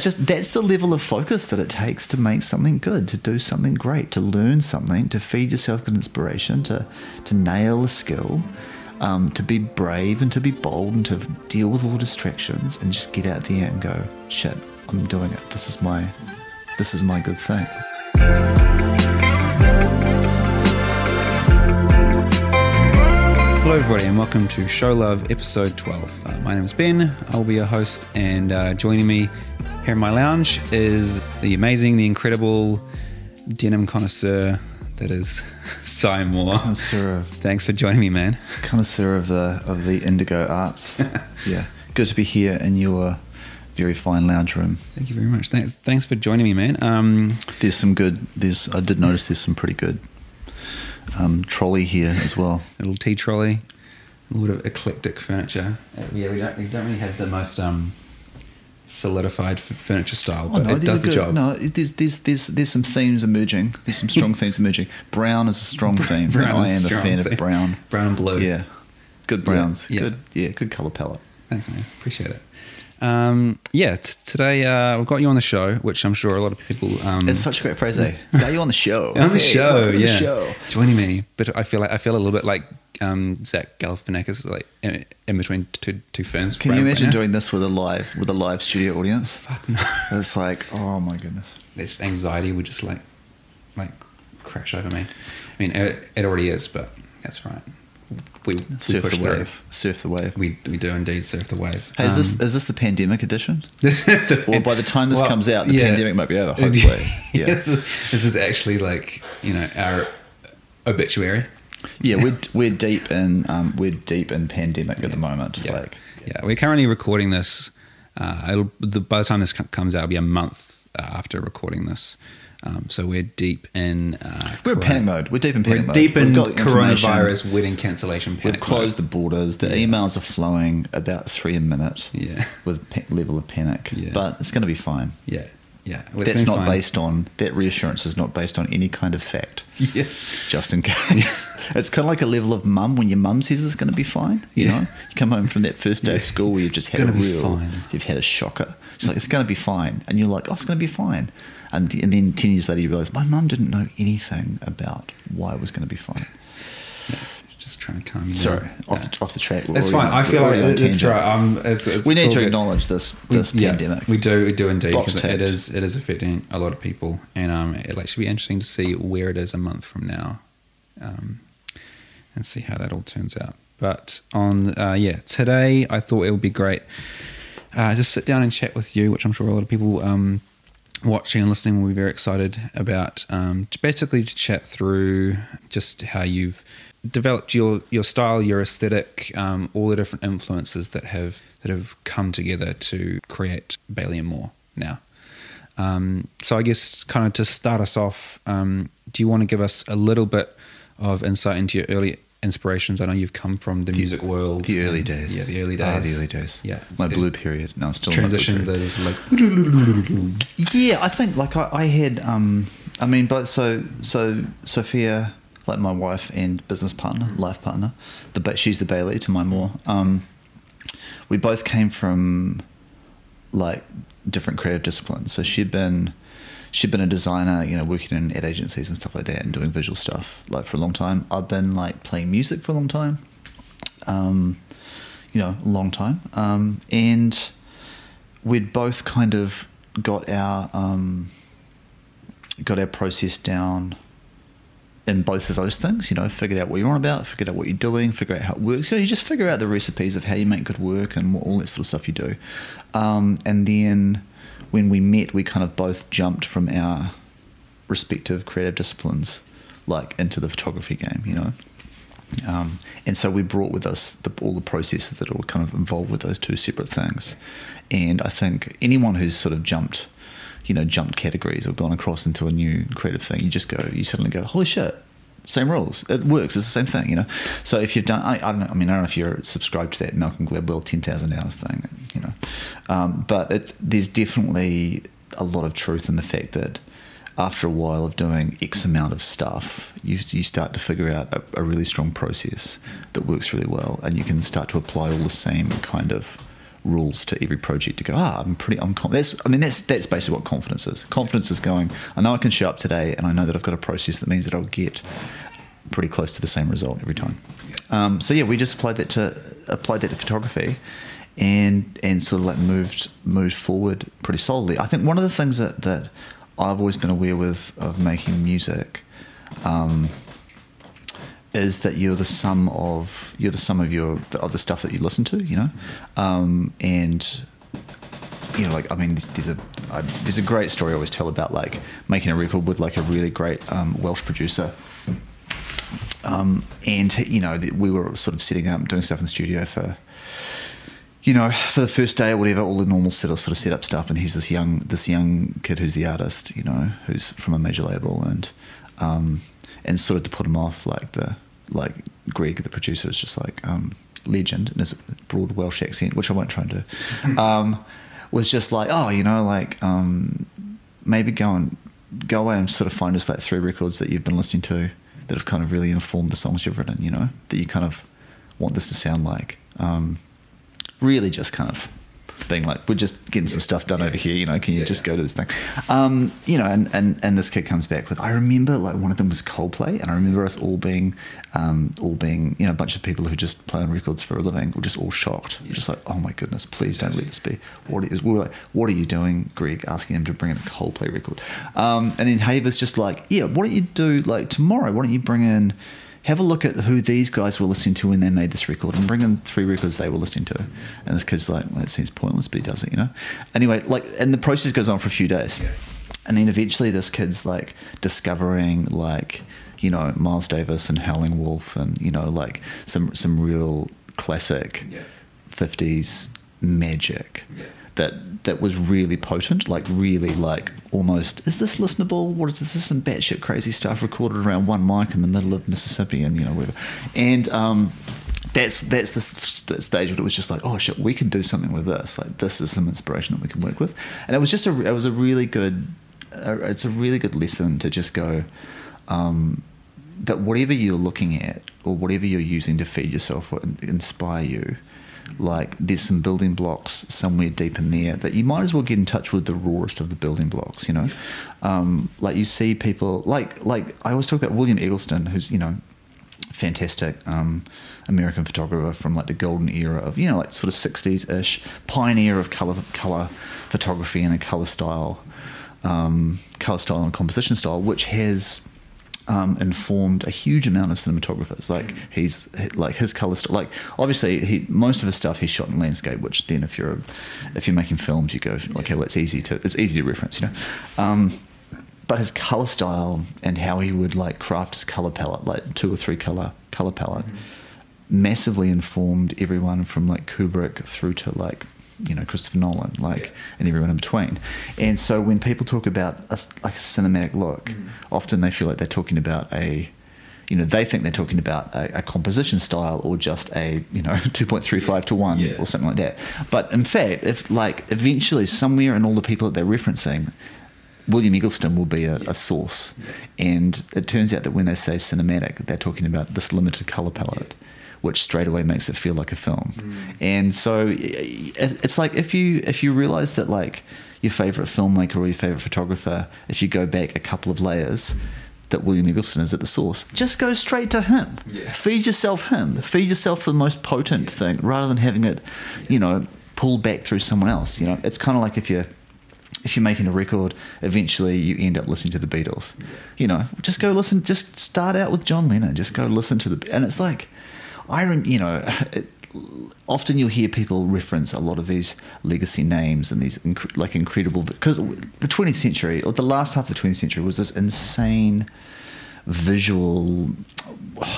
It's just that's the level of focus that it takes to make something good, to do something great, to learn something, to feed yourself with inspiration, to to nail a skill, um, to be brave and to be bold and to deal with all distractions and just get out there and go, shit, I'm doing it. This is my this is my good thing. Hello, everybody, and welcome to Show Love episode 12. Uh, my name is Ben. I'll be your host, and uh, joining me here in my lounge is the amazing, the incredible denim connoisseur that is Sy Moore. Connoisseur of, Thanks for joining me, man. connoisseur of the of the indigo arts. yeah, good to be here in your very fine lounge room. Thank you very much. Thanks, thanks for joining me, man. Um, There's some good. There's I did notice there's some pretty good um, trolley here as well. little tea trolley, a little bit of eclectic furniture. Uh, yeah, we don't, we don't really have the most um, solidified furniture style, Oh, but no, it does the good. job. No, there's, there's, there's, there's some themes emerging. There's some strong themes emerging. Brown is a strong theme. Brown I am a fan theme. of brown. Brown and blue. Yeah, good browns. yeah. Good, yeah, good color palette. Thanks, man. Appreciate it. Um, yeah, t- today uh, we've got you on the show, which I'm sure a lot of people. Um, It's such a great phrase, eh? Got you on the show. on the Hey, show, to the yeah, show. joining me. But I feel like I feel a little bit like um, Zach Galifianakis, like in, in between two two ferns. Can right- you imagine now. doing this with a live with a live studio audience? Fuck no. It's like, oh my goodness. This anxiety would just like like crash over me. I mean, it, it already is, but that's right. We, we Surf push the through. wave. Surf the wave. We we do indeed surf the wave. Hey, is Um, this is this the pandemic edition? This is the Or by the time this Well, comes out, the yeah. pandemic might be over. Hopefully, yeah. this is actually like you know our obituary. Yeah, we're we're deep in um, we're deep in pandemic at the moment. Yeah, Like, yeah. We're currently recording this. Uh, it'll, the, by the time this comes out, it'll be a month after recording this. Um, so we're deep in. Uh, we're in corona- panic mode. We're deep in panic We're mode. deep in We've coronavirus wedding cancellation We've panic. closed the borders. The emails are flowing about three a minute. Yeah. with pa- level of panic. Yeah. But it's going to be fine. Yeah, yeah. Well, That's not fine. based on that reassurance is not based on any kind of fact. Yeah. Just in case. it's kind of like a level of mum when your mum says it's going to be fine. You Yeah. know, you come home from that first day of school where you've just It's had a real, fine. you've had a shocker. It's like it's going to be fine, and you're like, oh, it's going to be fine. And, and then 10 years later, you realize my mum didn't know anything about why it was going to be fine. Just trying to calm you Sorry, down. off, Yeah. the, off the track. We're It's fine. on- I feel like it- it's right. Um, it's, it's, we need to good. acknowledge this, We- this yeah, pandemic. We do, we do indeed it is it is affecting a lot of people, and um, it'll actually be interesting to see where it is a month from now, um, and see how that all turns out. But on uh, yeah, today I thought it would be great uh, just sit down and chat with you, which I'm sure a lot of people um, watching and listening will be very excited about. Um, to basically to chat through just how you've developed your your style, your aesthetic, um, all the different influences that have that have come together to create Bailey and Moore now. Um, so I guess kind of to start us off, um, do you want to give us a little bit of insight into your early inspirations? I know you've come from the music world, the early and- days. yeah, the early days, Ah, the early days. yeah, My blue period. No, I'm still transition that is like Yeah, I think like I, I had um I mean but so so Sophia like my wife and business partner, life partner, the ba- she's the Bailey to my more. Um we both came from like different creative disciplines. So she'd been she'd been a designer, you know, working in ad agencies and stuff like that and doing visual stuff like for a long time. I've been like playing music for a long time. Um you know, a long time. Um and we'd both kind of got our um, got our process down in both of those things. You know, figured out what you're on about, figured out what you're doing, figure out how it works. You know, you just figure out the recipes of how you make good work and all that sort of stuff you do. Um, and then when we met, we kind of both jumped from our respective creative disciplines, like into the photography game. You know. Um, and so we brought with us the, all the processes that are kind of involved with those two separate things. And I think anyone who's sort of jumped, you know, jumped categories or gone across into a new creative thing, you just go, you suddenly go, holy shit, same rules. It works. It's the same thing, you know. So if you've done, I, I don't know. I mean, I don't know if you're subscribed to that Malcolm Gladwell ten thousand hours thing. Um, but it, there's definitely a lot of truth in the fact that after a while of doing X amount of stuff, you you start to figure out a, a really strong process that works really well, and you can start to apply all the same kind of rules to every project to go. Ah, I'm pretty. I'm. Com-. That's. I mean, that's that's basically what confidence is. Confidence is going. I know I can show up today, and I know that I've got a process that means that I'll get pretty close to the same result every time. Um, so yeah, we just applied that to applied that to photography, and and sort of like moved moved forward pretty solidly. I think one of the things that that I've always been aware with of making music. Um, is that you're the sum of you're the sum of your of the stuff that you listen to, you know, um, and you know, like I mean, there's a there's a great story I always tell about like making a record with like a really great um, Welsh producer. Um, and you know, we were sort of sitting up doing stuff in the studio for, you know, for the first day or whatever, all the normal sort of sort of setup stuff. And he's this young this young kid who's the artist, you know, who's from a major label, and um, and sort of to put him off, like the like Greg, the producer, is just like um, legend in his broad Welsh accent, which I won't try and do. Um, was just like, oh, you know, like um, maybe go and go away and sort of find us like three records that you've been listening to that have kind of really informed the songs you've written. You know, that you kind of want this to sound like. Um, really, just kind of being like, we're just getting some stuff done over here. You know, can you just go to this thing? Um, you know, and, and and this kid comes back with. I remember like one of them was Coldplay, and I remember us all being, um, all being you know a bunch of people who just play on records for a living were just all shocked. We're just like, oh my goodness, please don't let this be. What is? We were like, what are you doing, Greg? Asking him to bring in a Coldplay record, um, and then Haver's just like, yeah, why don't you do like tomorrow? Why don't you bring in have a look at who these guys were listening to when they made this record and bring in three records they were listening to. And this kid's like, well, it seems pointless, but he does it, you know? Anyway, like, and the process goes on for a few days. Yeah. And then eventually this kid's like discovering like, you know, Miles Davis and Howlin' Wolf and, you know, like some, some real classic yeah. 50s magic. Yeah that that was really potent, like really like almost is this listenable? What is this? This is some batshit crazy stuff recorded around one mic in the middle of Mississippi and you know whatever. And um, that's that's the stage where it was just like, oh shit, we can do something with this. Like this is some inspiration that we can work with. And it was just a it was a really good uh, it's a really good lesson to just go. Um, that whatever you're looking at or whatever you're using to feed yourself or inspire you, like there's some building blocks somewhere deep in there that you might as well get in touch with the rawest of the building blocks you know? Um, like you see people like like i always talk about william eggleston who's you know fantastic um, american photographer from like the golden era of you know like sort of 60s-ish pioneer of color color photography and a color style um, color style and composition style which has um, informed a huge amount of cinematographers. Like he's like his color, st- like obviously he most of his stuff he's shot in landscape. Which then if you're if you're making films, you go like, okay, well it's easy to it's easy to reference, you know. Um, but his color style and how he would like craft his color palette, like two or three color color palette, mm-hmm. massively informed everyone from like Kubrick through to like you know Christopher Nolan, like, yeah. and everyone in between. And so when people talk about a, like a cinematic look, mm. often they feel like they're talking about a, you know, they think they're talking about a, a composition style or just a, you know, two point three five to one yeah. or something like that. But in fact, if like eventually somewhere in all the people that they're referencing. William Eggleston will be a, a source, and it turns out that when they say cinematic, they're talking about this limited color palette which straight away makes it feel like a film. Mm. And so it's like if you if you realize that like your favorite filmmaker or your favorite photographer, if you go back a couple of layers, that William Eggleston is at the source. Just go straight to him. Yeah. Feed yourself him. Feed yourself the most potent yeah. thing rather than having it, you know, pulled back through someone else. You know, it's kind of like if you're if you're making a record, eventually you end up listening to the Beatles. You know, just go listen. Just start out with John Lennon. Just go listen to the. And it's like I, you know, it, often you'll hear people reference a lot of these legacy names and these inc- like incredible because the 20th century or the last half of the 20th century was this insane visual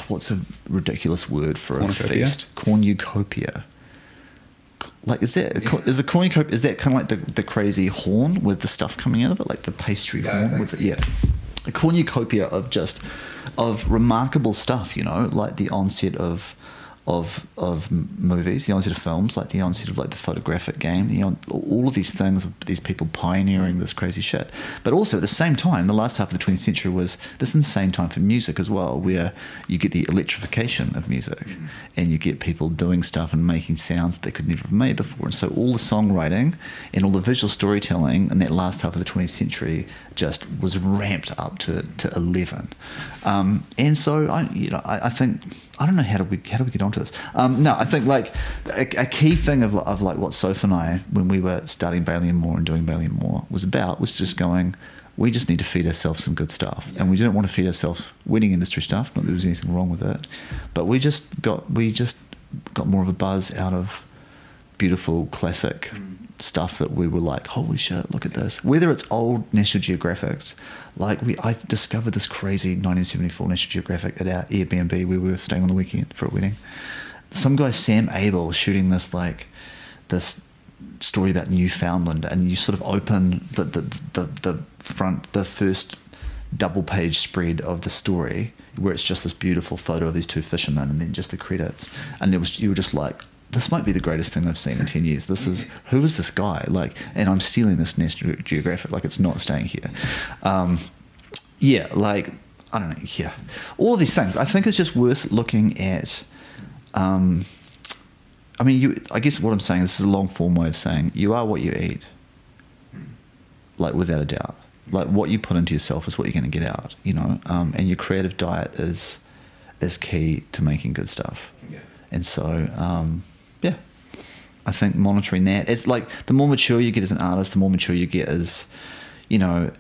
what's a ridiculous word for a feast? Cornucopia. Like is that yeah. is the cornucopia is that kind of like the, the crazy horn with the stuff coming out of it? Like the pastry yeah, horn with it yeah. A cornucopia of just of remarkable stuff you know like the onset of of of movies, the onset of films, like the onset of like the photographic game, the on, all of these things, these people pioneering this crazy shit. But also at the same time, the last half of the 20th century was this insane time for music as well, where you get the electrification of music, and you get people doing stuff and making sounds that they could never have made before. And so all the songwriting and all the visual storytelling in that last half of the 20th century just was ramped up to, to 11. Um, and so I, you know, I, I think I don't know how do we how do we get onto this. Um, no, I think like a, a key thing of, of like what Soph and I when we were starting Bailey and Moore and doing Bailey and Moore was about was just going. We just need to feed ourselves some good stuff, and we didn't want to feed ourselves wedding industry stuff. Not that there was anything wrong with it, but we just got we just got more of a buzz out of beautiful classic stuff that we were like, holy shit, look at this. Whether it's old National Geographics, like we, I discovered this crazy 1974 National Geographic at our Airbnb where we were staying on the weekend for a wedding. Some guy, Sam Abell, shooting this like this story about Newfoundland, and you sort of open the the, the, the front, the first double page spread of the story where it's just this beautiful photo of these two fishermen and then just the credits and it was you were just like this might be the greatest thing I've seen in 10 years. This is, who is this guy? Like, and I'm stealing this National Geographic, like, it's not staying here. Um, yeah, like, I don't know, yeah. All of these things. I think it's just worth looking at. Um, I mean, you. I guess what I'm saying, this is a long form way of saying you are what you eat. Like, without a doubt. Like, what you put into yourself is what you're going to get out, you know? Um, and your creative diet is is key to making good stuff. Yeah. And so, um, I think monitoring that. It's like the more mature you get as an artist, the more mature you get as, you know,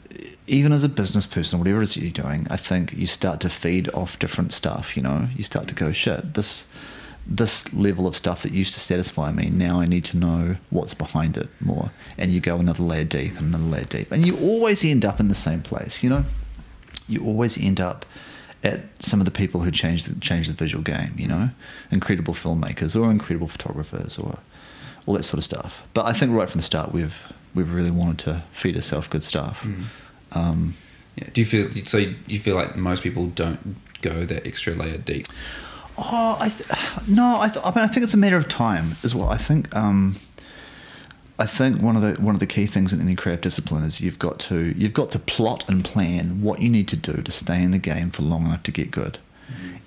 even as a business person, whatever it is you're doing, I think you start to feed off different stuff. You know, you start to go, shit, this this level of stuff that used to satisfy me, now I need to know what's behind it more. And you go another layer deep and another layer deep. And you always end up in the same place, you know? You always end up at some of the people who changed the, changed the visual game, you know? Incredible filmmakers or incredible photographers or all that sort of stuff. But I think right from the start we've we've really wanted to feed ourselves good stuff. Mm. Um, Yeah. Do you feel so? You feel like most people don't go that extra layer deep? Oh, I th- no, I, th- I mean, I think it's a matter of time as well. I think, um, I think one of the one of the key things in any creative discipline is you've got to you've got to plot and plan what you need to do to stay in the game for long enough to get good,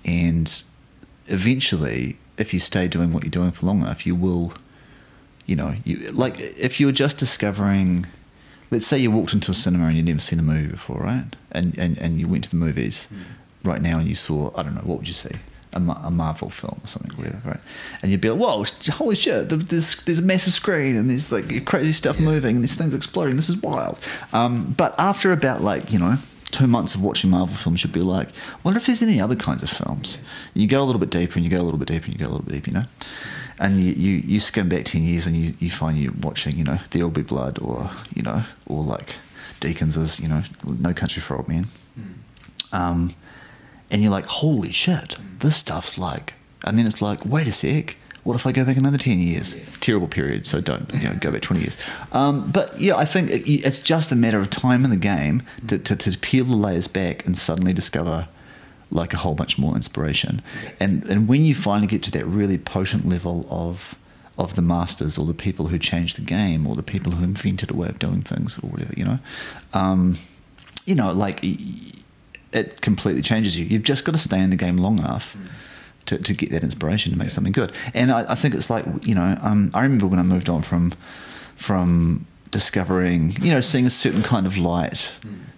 and eventually, if you stay doing what you're doing for long enough, you will, you know, you like if you're just discovering. Let's say you walked into a cinema and you'd never seen a movie before, right? And and, and you went to the movies right now and you saw I don't know what would you say a, a Marvel film or something whatever right? And you'd be like whoa holy shit there's there's a massive screen and there's like crazy stuff Yeah. moving and these things exploding. This is wild. Um, but after about like you know two months of watching Marvel films you'd be like wonder if there's any other kinds of films? You go a little bit deeper and you go a little bit deeper and you go a little bit deeper you know and you, you, you skim back 10 years and you, you find you're watching you know There'll Be Blood or you know or like Deakins' you know No Country for Old Men um, and you're like, holy shit, this stuff's like, and then it's like, wait a sec, what if I go back another 10 years? Yeah. Terrible period, so don't you know, go back 20 years. Um, but yeah, I think it, it's just a matter of time in the game to, to, to peel the layers back and suddenly discover like a whole bunch more inspiration. And, and when you finally get to that really potent level of, of the masters or the people who changed the game or the people who invented a way of doing things or whatever, you know, um, you know, like it completely changes you. You've just got to stay in the game long enough to, to get that inspiration to make Yeah. something good. And I, I think it's like you know, um, I remember when I moved on from from discovering, you know, seeing a certain kind of light,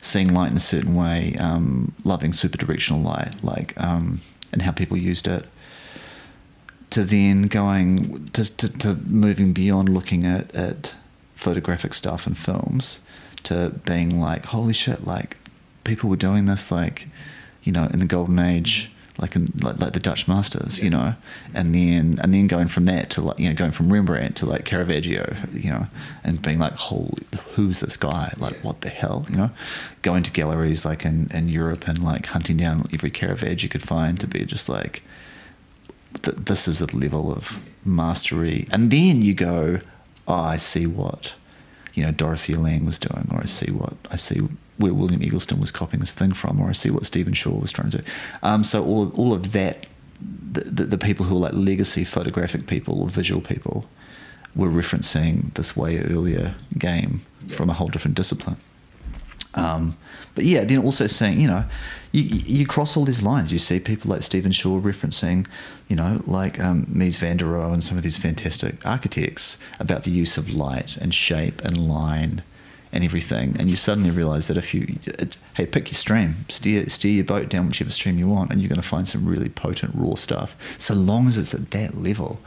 seeing light in a certain way, um, loving super directional light, like um, and how people used it. To then going to, to, to moving beyond looking at, at photographic stuff and films to being like, holy shit, like people were doing this like, you know, in the golden age, like in like, like the Dutch masters, you know, and then and then going from that to like you know going from Rembrandt to like Caravaggio, you know, and being like, holy, who's this guy? Like, Yeah. what the hell, you know? Going to galleries like in, in Europe and like hunting down every Caravaggio you could find to be just like, th- this is a level of mastery, and then you go, oh, I see what you know Dorothea Lange was doing, or I see what I see where William Eggleston was copying this thing from, or I see what Stephen Shore was trying to do. Um, so all all of that the, the, the people who are like legacy photographic people or visual people were referencing this way earlier game from a whole different discipline. Um, but yeah, then also saying, you know, you, you cross all these lines. You see people like Stephen Shore referencing, you know, like um, Mies van der Rohe and some of these fantastic architects about the use of light and shape and line and everything. And you suddenly realize that if you, it, hey, pick your stream, steer, steer your boat down whichever stream you want, and you're going to find some really potent raw stuff. So long as it's at that level,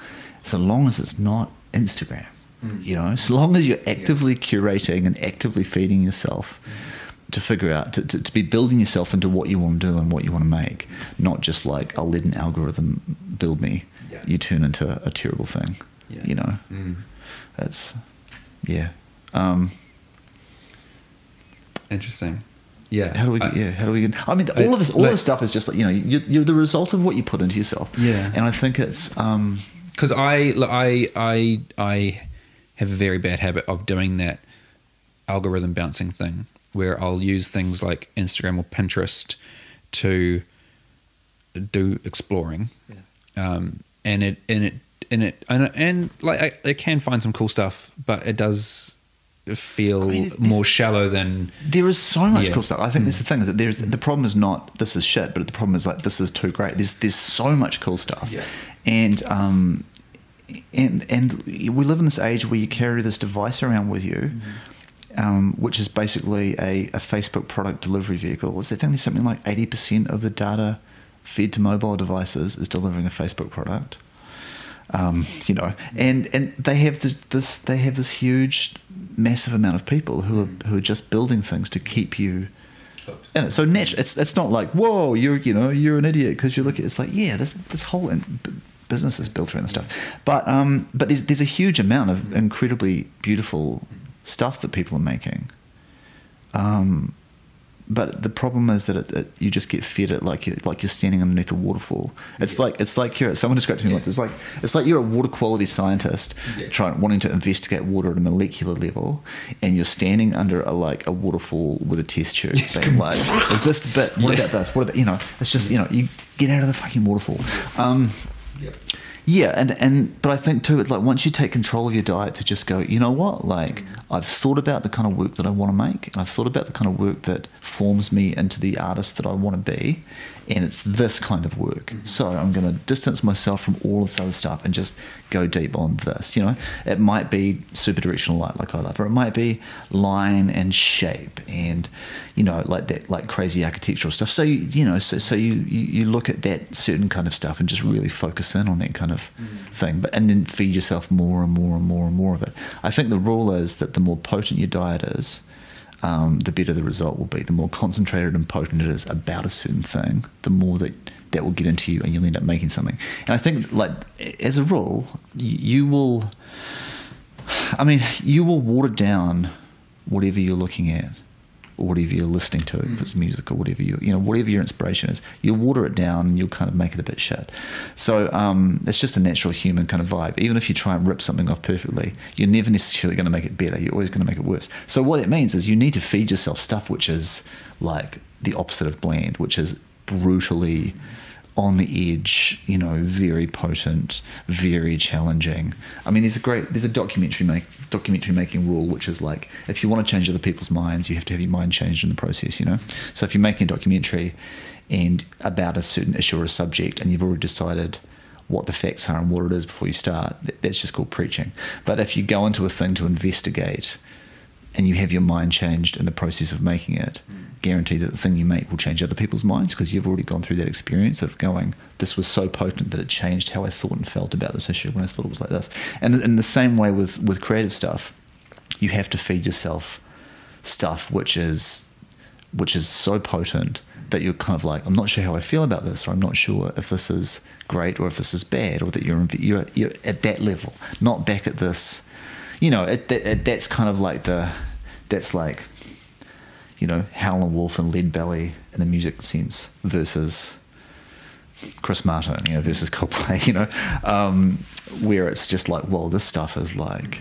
so long as it's not Instagram, mm. you know, so long as you're actively yeah. curating and actively feeding yourself. Mm to figure out to, to, to, be building yourself into what you want to do and what you want to make not just like i'll let an algorithm build me yeah. you turn into a terrible thing yeah. you know mm. that's yeah um, interesting. Yeah. How do we I, yeah how do we get i mean all I, of this all like, this stuff is just like you know you're, you're, the result of what you put into yourself. Yeah. And i think it's um because i i i i have a very bad habit of doing that algorithm bouncing thing where I'll use things like Instagram or Pinterest to do exploring, yeah. um, and it and it and it and, and like I, I, can find some cool stuff, but it does feel I mean, more shallow than there is so much yeah. cool stuff. I think mm. that's the thing is that there's the problem is not this is shit, but the problem is like this is too great. There's there's so much cool stuff, yeah. and um, and and we live in this age where you carry this device around with you. Mm-hmm um, which is basically a, a, Facebook product delivery vehicle. Is there think there's something like 80% of the data fed to mobile devices is delivering a Facebook product. Um, you know, and and they have this, this they have this huge, massive amount of people who are who are just building things to keep you. in it. So naturally, it's it's not like whoa, you're you know you're an idiot because you look at it, it's like yeah, this this whole in, business is built around this stuff, but um, but there's there's a huge amount of incredibly beautiful stuff that people are making. Um, but the problem is that it, it, you just get fed it like you're, like you're standing underneath a waterfall. It's yeah. like it's like you're someone described to me yeah. once. It's like it's like you're a water quality scientist yeah. trying wanting to investigate water at a molecular level, and you're standing under a like a waterfall with a test tube. Saying, like, is this the bit? What about this? What about you know? It's just you know you get out of the fucking waterfall. Um, yeah, and and but I think too, like once you take control of your diet to just go, you know what, like mm. I've thought about the kind of work that I want to make, and I've thought about the kind of work that forms me into the artist that I want to be, and it's this kind of work. Mm-hmm. So I'm going to distance myself from all this other stuff and just go deep on this. You know, it might be super directional light like I love, or it might be line and shape and you know like that like crazy architectural stuff. So you, you know, so so you, you look at that certain kind of stuff and just really focus in on that kind of mm. thing, but and then feed yourself more and more and more and more of it. I think the rule is that the more potent your diet is um, the better the result will be. The more concentrated and potent it is about a certain thing, the more that that will get into you, and you'll end up making something. And I think, like as a rule, you will. I mean, you will water down whatever you're looking at or whatever you're listening to, mm. if it's music or whatever you, you know, whatever your inspiration is, you'll water it down and you'll kind of make it a bit shit. So um, it's just a natural human kind of vibe. Even if you try and rip something off perfectly, you're never necessarily going to make it better. You're always going to make it worse. So what it means is you need to feed yourself stuff which is like the opposite of bland, which is brutally on the edge, you know, very potent, very challenging. I mean, there's a great, there's a documentary make documentary making rule, which is like, if you want to change other people's minds, you have to have your mind changed in the process, you know. So if you're making a documentary and about a certain issue or a subject, and you've already decided what the facts are and what it is before you start, that's just called preaching. But if you go into a thing to investigate, and you have your mind changed in the process of making it, mm. Guarantee that the thing you make will change other people's minds because you've already gone through that experience of going, this was so potent that it changed how I thought and felt about this issue when I thought it was like this. And in the same way with, with creative stuff, you have to feed yourself stuff which is which is so potent that you're kind of like, I'm not sure how I feel about this, or I'm not sure if this is great or if this is bad, or that you're you're, you're at that level, not back at this you know, it, it, that's kind of like the, that's like, you know, Howlin' Wolf and Lead Belly in a music sense versus Chris Martin, you know, versus Coldplay, you know, um, where it's just like, well, this stuff is like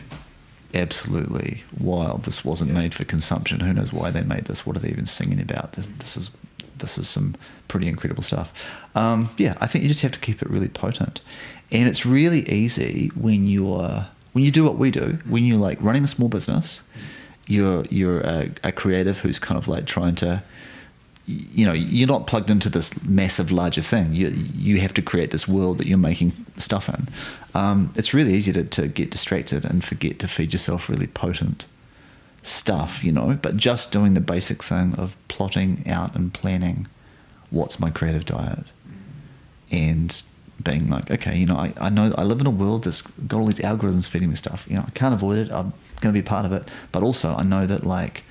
absolutely wild. This wasn't yeah. made for consumption. Who knows why they made this? What are they even singing about? This, this is this is some pretty incredible stuff. Um, yeah, I think you just have to keep it really potent, and it's really easy when you're when you do what we do, when you're like running a small business, you're you're a, a creative who's kind of like trying to you know you're not plugged into this massive larger thing. You you have to create this world that you're making stuff in. Um, it's really easy to, to get distracted and forget to feed yourself really potent stuff you know? But just doing the basic thing of plotting out and planning what's my creative diet and being like okay you know I, I know I live in a world that's got all these algorithms feeding me stuff. You know I can't avoid it. I'm going to be part of it. But also I know that like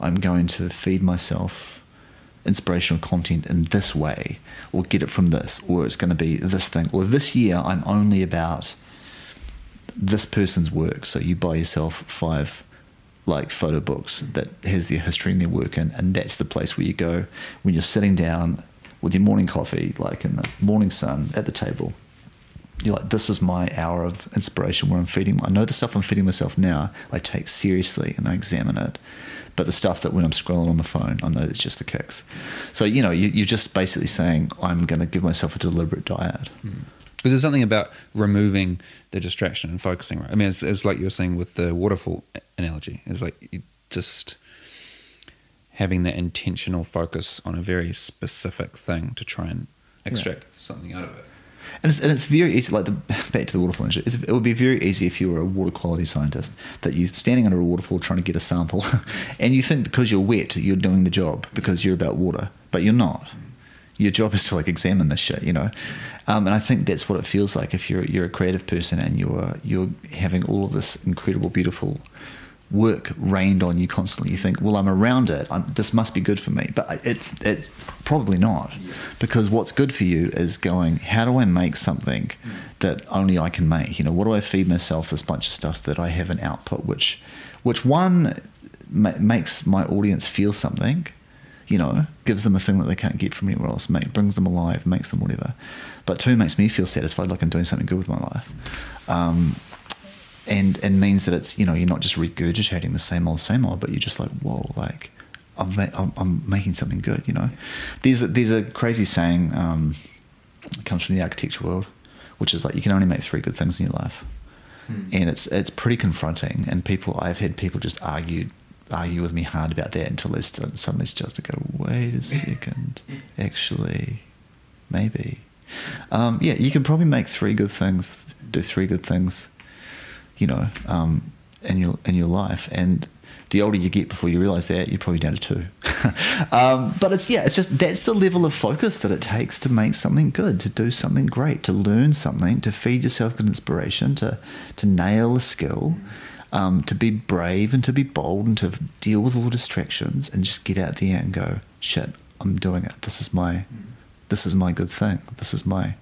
I'm going to feed myself inspirational content in this way or get it from this or it's going to be this thing. Or this year I'm only about this person's work. So you buy yourself five like photo books that has their history and their work in and that's the place where you go. When you're sitting down with your morning coffee like in the morning sun at the table you're like this is my hour of inspiration where I'm feeding I know the stuff I'm feeding myself now I take seriously and I examine it but the stuff that when I'm scrolling on the phone, I know it's just for kicks. So, you know, you, are just basically saying, I'm going to give myself a deliberate diet. Mm. Because there's something about removing the distraction and focusing, right? I mean, it's, it's like you were saying with the waterfall analogy. It's like you just having that intentional focus on a very specific thing to try and extract yeah. something out of it. And it's, and it's very easy, like the, back to the waterfall industry, it would be very easy if you were a water quality scientist that you're standing under a waterfall trying to get a sample and you think because you're wet, you're doing the job because you're about water, but you're not. Your job is to like examine this shit, you know, um, and I think that's what it feels like if you're you're a creative person and you're you're having all of this incredible, beautiful work rained on you constantly. You think, well, I'm around it. I'm, this must be good for me, but it's it's probably not, because what's good for you is going. How do I make something that only I can make? You know, what do I feed myself this bunch of stuff that I have an output, which which one ma- makes my audience feel something. You know, gives them a thing that they can't get from anywhere else, make, brings them alive, makes them whatever. But two, makes me feel satisfied, like I'm doing something good with my life. Um, and and means that it's you know you're not just regurgitating the same old same old, but you're just like whoa, like I'm I'm, I'm making something good. You know, there's a, there's a crazy saying um, comes from the architecture world, which is like you can only make three good things in your life, hmm. and it's it's pretty confronting. And people I've had people just argue argue with me hard about that until they suddenly starts to go, wait a second, actually, maybe. Um, yeah, you can probably make three good things, do three good things you know, um, in your in your life. And the older you get, before you realize that, you're probably down to two. um, but it's yeah, it's just that's the level of focus that it takes to make something good, to do something great, to learn something, to feed yourself with inspiration, to to nail a skill. Um, to be brave and to be bold and to deal with all distractions and just get out there and go, shit, I'm doing it. This is my, this is my good thing. This is my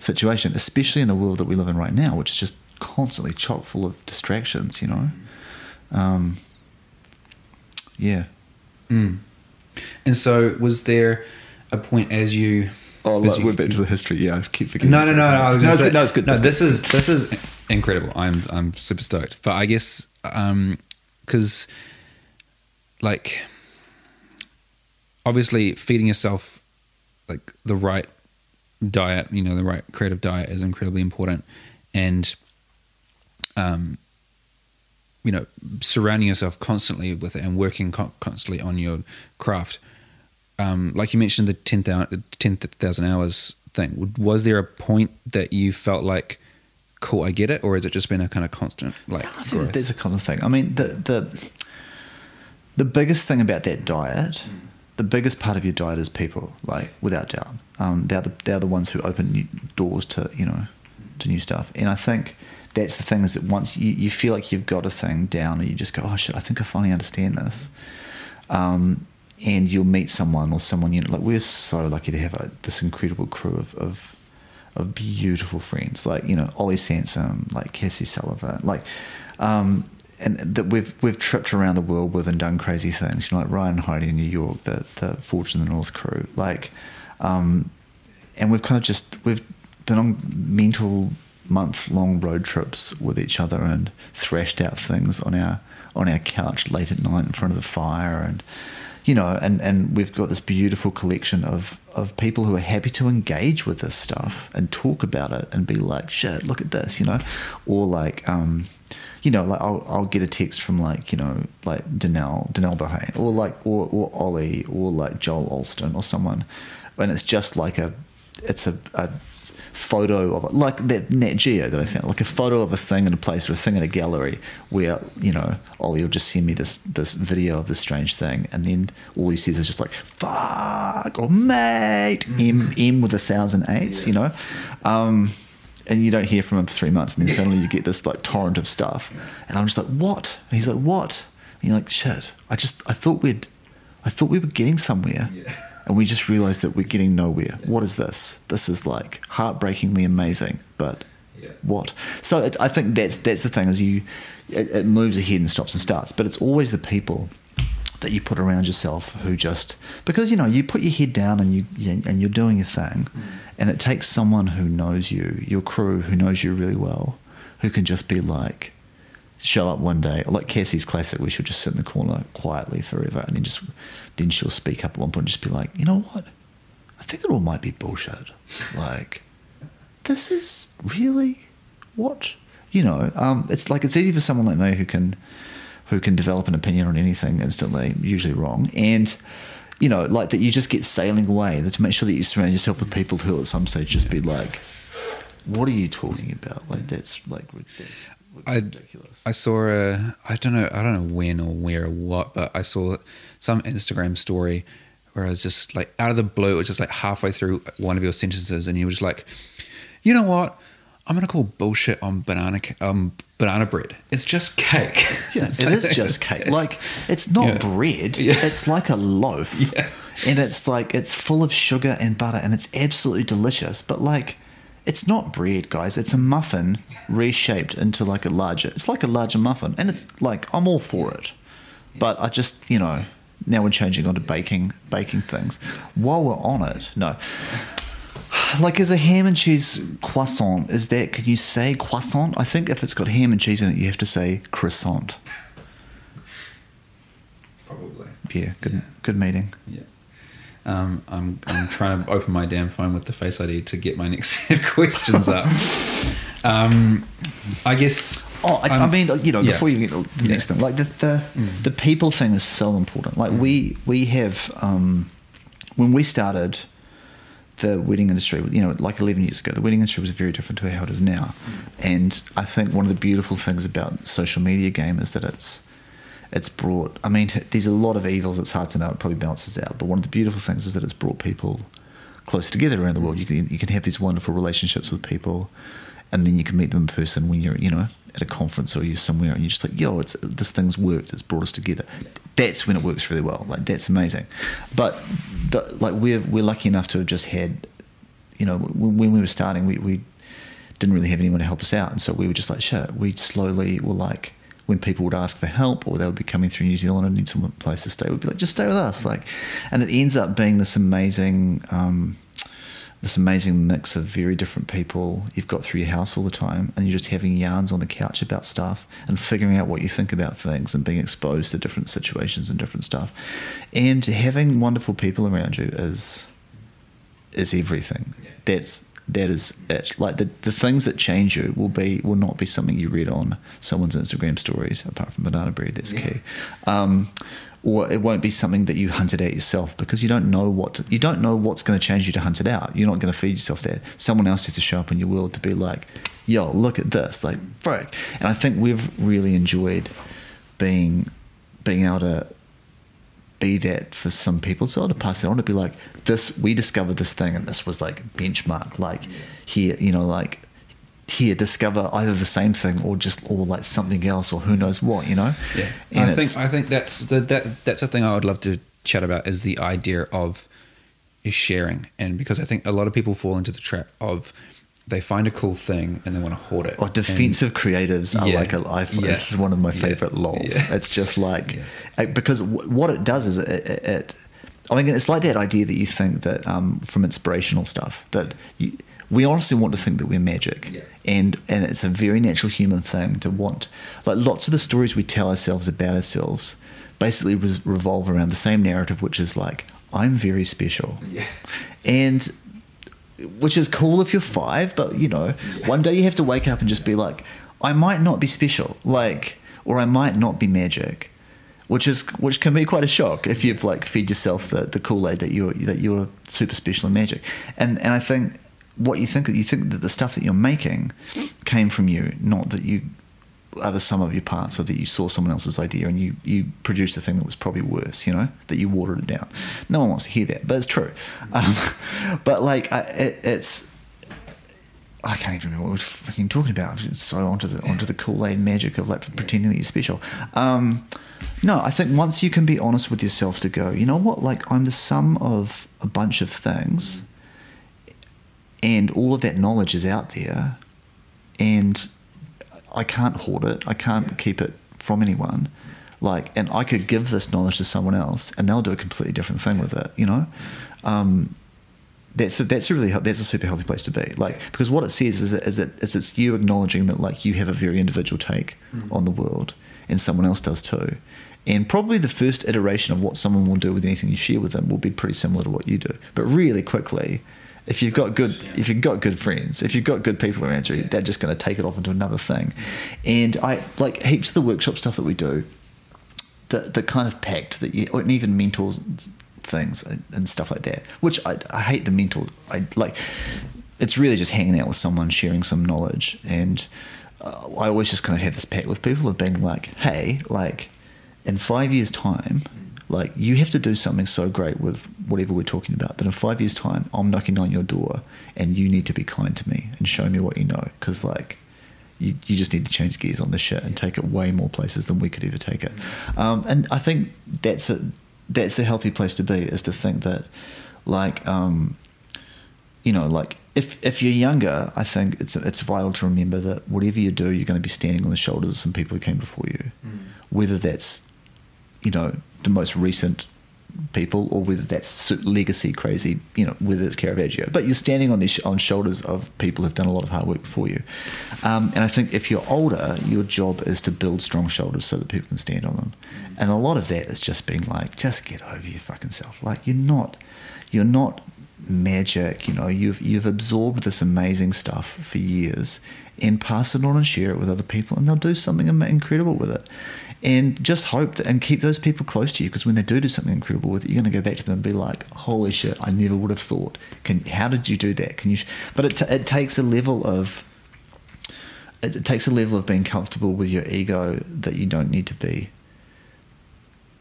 situation, especially in the world that we live in right now, which is just constantly chock full of distractions, you know. Um, yeah. Mm. And so, was there a point as you? Oh, like, you, we're back to the history. Yeah, I keep forgetting. No, no, no, no. No, say, no, it's good. No, this is this is incredible. I'm I'm super stoked. But I guess because um, like obviously feeding yourself like the right diet, you know, the right creative diet is incredibly important, and um, you know, surrounding yourself constantly with it and working co- constantly on your craft. Um, like you mentioned, the 10,000 10, hours thing. Was there a point that you felt like, cool, I get it, or has it just been a kind of constant like I think growth? There's a common thing. I mean, the the the biggest thing about that diet, the biggest part of your diet is people, like without doubt. Um, they're the they're the ones who open new doors to you know to new stuff, and I think that's the thing is that once you, you feel like you've got a thing down and you just go, oh shit, I think I finally understand this. Um, and you'll meet someone or someone, you know, like we're so lucky to have a, this incredible crew of, of, of beautiful friends, like, you know, Ollie Sansom, like Cassie Sullivan, like, um, and that we've we've tripped around the world with and done crazy things. You know, like Ryan Heidi in New York, the the Fortune of the North crew, like, um, and we've kind of just we've done on mental month long road trips with each other and thrashed out things on our on our couch late at night in front of the fire and you know, and and we've got this beautiful collection of of people who are happy to engage with this stuff and talk about it and be like, shit, look at this, you know, or like, um, you know, like I'll, I'll get a text from like, you know, like Danelle, Danelle Bohane, or like, or, or Ollie, or like Joel Alston or someone, and it's just like a, it's a, a photo of it, like that Nat Geo that I found, like a photo of a thing in a place or a thing in a gallery where, you know, Ollie will just send me this this video of this strange thing and then all he says is just like, fuck or mate, M M with a thousand eights, you know? Um, and you don't hear from him for three months and then suddenly you get this like torrent of stuff. And I'm just like, what? And he's like, what? And you're like, shit, I just I thought we'd I thought we were getting somewhere and we just realized that we're getting nowhere. What is this? This is like heartbreakingly amazing, but Yeah. what? So it, I think that's that's the thing is you it, it moves ahead and stops and starts, but it's always the people that you put around yourself who just because you know you put your head down and you, you and you're doing your thing, mm. and it takes someone who knows you, your crew who knows you really well, who can just be like show up one day, like Cassie's classic, we should just sit in the corner quietly forever, and then just then she'll speak up at one point, and just be like, you know what, I think it all might be bullshit. Like, this is really what you know. Um, it's like it's easy for someone like me who can who can develop an opinion on anything instantly, usually wrong, and you know, like that you just get sailing away. That to make sure that you surround yourself with people who at some stage just be like, "What are you talking about? Like that's like that's I, ridiculous." I saw a I don't know I don't know when or where or what, but I saw some Instagram story where I was just like out of the blue, it was just like halfway through one of your sentences, and you were just like, you know what? I'm gonna call bullshit on banana um banana bread. It's just cake. Yeah, It's it like- is just cake. it's- Like it's not Yeah. bread. Yeah. It's like a loaf. Yeah. And it's like it's full of sugar and butter and it's absolutely delicious. But like it's not bread, guys. It's a muffin reshaped into like a larger it's like a larger muffin. And it's like I'm all for it. But I just, you know, now we're changing on to baking baking things. While we're on it, no. Like is a ham and cheese croissant, is that can you say croissant? I think if it's got ham and cheese in it you have to say croissant. Probably. Yeah, good Yeah. good meeting. Yeah. Um, I'm I'm trying to open my damn phone with the Face ID to get my next set of questions up. Um, I guess. Oh, I, I mean, you know, yeah. before you get to the next Yeah. thing, like the the, the people thing is so important. Like we we have um, when we started the wedding industry, you know, like eleven years ago, the wedding industry was very different to how it is now. And I think one of the beautiful things about social media game is that it's it's brought. I mean, there's a lot of evils. It's hard to know. It probably balances out. But one of the beautiful things is that it's brought people close together around the world. You can you can have these wonderful relationships with people, and then you can meet them in person when you're you know at a conference or you're somewhere, and you're just like, yo, it's this thing's worked. It's brought us together. That's when it works really well. Like that's amazing. But the, like we're we're lucky enough to have just had, you know, when, when we were starting, we we didn't really have anyone to help us out, and so we were just like, shit. We slowly were like. When people would ask for help, or they would be coming through New Zealand and need some place to stay, we'd be like, "Just stay with us." Like, and it ends up being this amazing, um, this amazing mix of very different people you've got through your house all the time, and you're just having yarns on the couch about stuff and figuring out what you think about things and being exposed to different situations and different stuff, and having wonderful people around you is is everything. Yeah. That's that is it. Like the the things that change you will be will not be something you read on someone's Instagram stories, apart from banana bread. That's Yeah. key. Um, or it won't be something that you hunted out yourself because you don't know what to, you don't know what's going to change you to hunt it out. You're not going to feed yourself that. Someone else has to show up in your world to be like, "Yo, look at this!" Like, frick. And I think we've really enjoyed being being able to be that for some people as well to pass it on to be like this we discovered this thing and this was like benchmark like here you know like here discover either the same thing or just or like something else or who knows what you know? Yeah, And I think I think that's the, that that's the thing I would love to chat about is the idea of is sharing, and because I think a lot of people fall into the trap of they find a cool thing and they want to hoard it. or defensive creatives are Yeah. like a I, Yeah. this is one of my Yeah. favorite lols Yeah. it's just like Yeah. because w- what it does is it, it, it I mean it's like that idea that you think that um, from inspirational stuff that you, we honestly want to think that we're magic Yeah. and and it's a very natural human thing to want like lots of the stories we tell ourselves about ourselves basically re- revolve around the same narrative, which is like I'm very special, Yeah. and which is cool if you're five, but you know, Yeah. one day you have to wake up and just be like, I might not be special, like, or I might not be magic, which is which can be quite a shock if you've like fed yourself the, the Kool Aid that you're that you're super special and magic, and and I think what you think you think that the stuff that you're making came from you, not that you the sum of your parts, or that you saw someone else's idea and you you produced a thing that was probably worse, you know, that you watered it down. No one wants to hear that, but it's true. Um, but like, I, it, it's I can't even remember what we we're fucking talking about. It's so onto the onto the Kool Aid magic of like pretending that you're special. Um, no, I think once you can be honest with yourself to go, you know what, like I'm the sum of a bunch of things, and all of that knowledge is out there, and I can't hoard it. I can't keep it from anyone. Like, and I could give this knowledge to someone else, and they'll do a completely different thing with it. You know. Um, that's a, that's a really that's a super healthy place to be. Like because what it says is that, is that is it's you acknowledging that like you have a very individual take on the world, and someone else does too. And probably the first iteration of what someone will do with anything you share with them will be pretty similar to what you do. But really quickly, if you've got good if you've got good friends, if you've got good people around you, they're just going to take it off into another thing. And I like heaps of the workshop stuff that we do the the kind of pact that you and even mentors things and, and stuff like that which I, I hate the mentor I like it's really just hanging out with someone sharing some knowledge. And uh, I always just kind of have this pact with people of being like hey like in five years time like you have to do something so great with whatever we're talking about that in five years time I'm knocking on your door and you need to be kind to me and show me what you know. Because like you, you just need to change gears on this shit and take it way more places than we could ever take it. Um, and I think that's a that's a healthy place to be is to think that like um, you know like if if you're younger, I think it's it's vital to remember that whatever you do, you're going to be standing on the shoulders of some people who came before you, whether that's you know the most recent people or whether that's legacy crazy you know whether it's Caravaggio. But you're standing on these on shoulders of people who've done a lot of hard work before you. Um, and I think if you're older your job is to build strong shoulders so that people can stand on them. And a lot of that is just being like just get over your fucking self. Like you're not you're not magic you know. You've you've absorbed this amazing stuff for years and pass it on and share it with other people and they'll do something incredible with it and just hope that, and keep those people close to you because when they do do something incredible with it, you're going to go back to them and be like, "Holy shit! I never would have thought. Can how did you do that? Can you?" Sh-? But it, t- it takes a level of it, it takes a level of being comfortable with your ego that you don't need to be.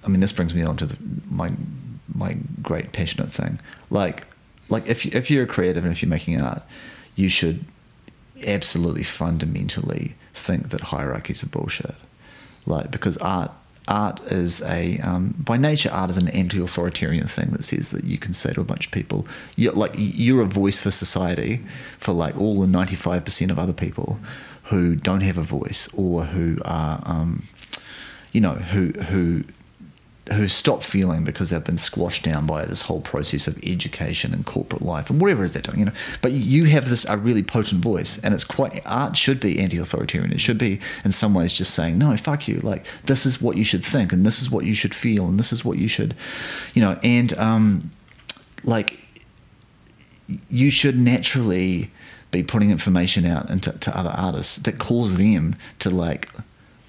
I mean, this brings me on to the, my my great passionate thing. Like like if you, if you're a creative and if you're making art, you should absolutely fundamentally think that hierarchies are bullshit. Like because art art is a um, by nature art is an anti-authoritarian thing that says that you can say to a bunch of people you're like you're a voice for society for like all the 95% of other people who don't have a voice or who are um, you know who who who stop feeling because they've been squashed down by this whole process of education and corporate life and whatever is they're doing, you know. But you have this a really potent voice, and it's quite art should be anti-authoritarian. It should be in some ways just saying no, fuck you. Like this is what you should think, and this is what you should feel, and this is what you should, you know. And um, like you should naturally be putting information out into to other artists that cause them to like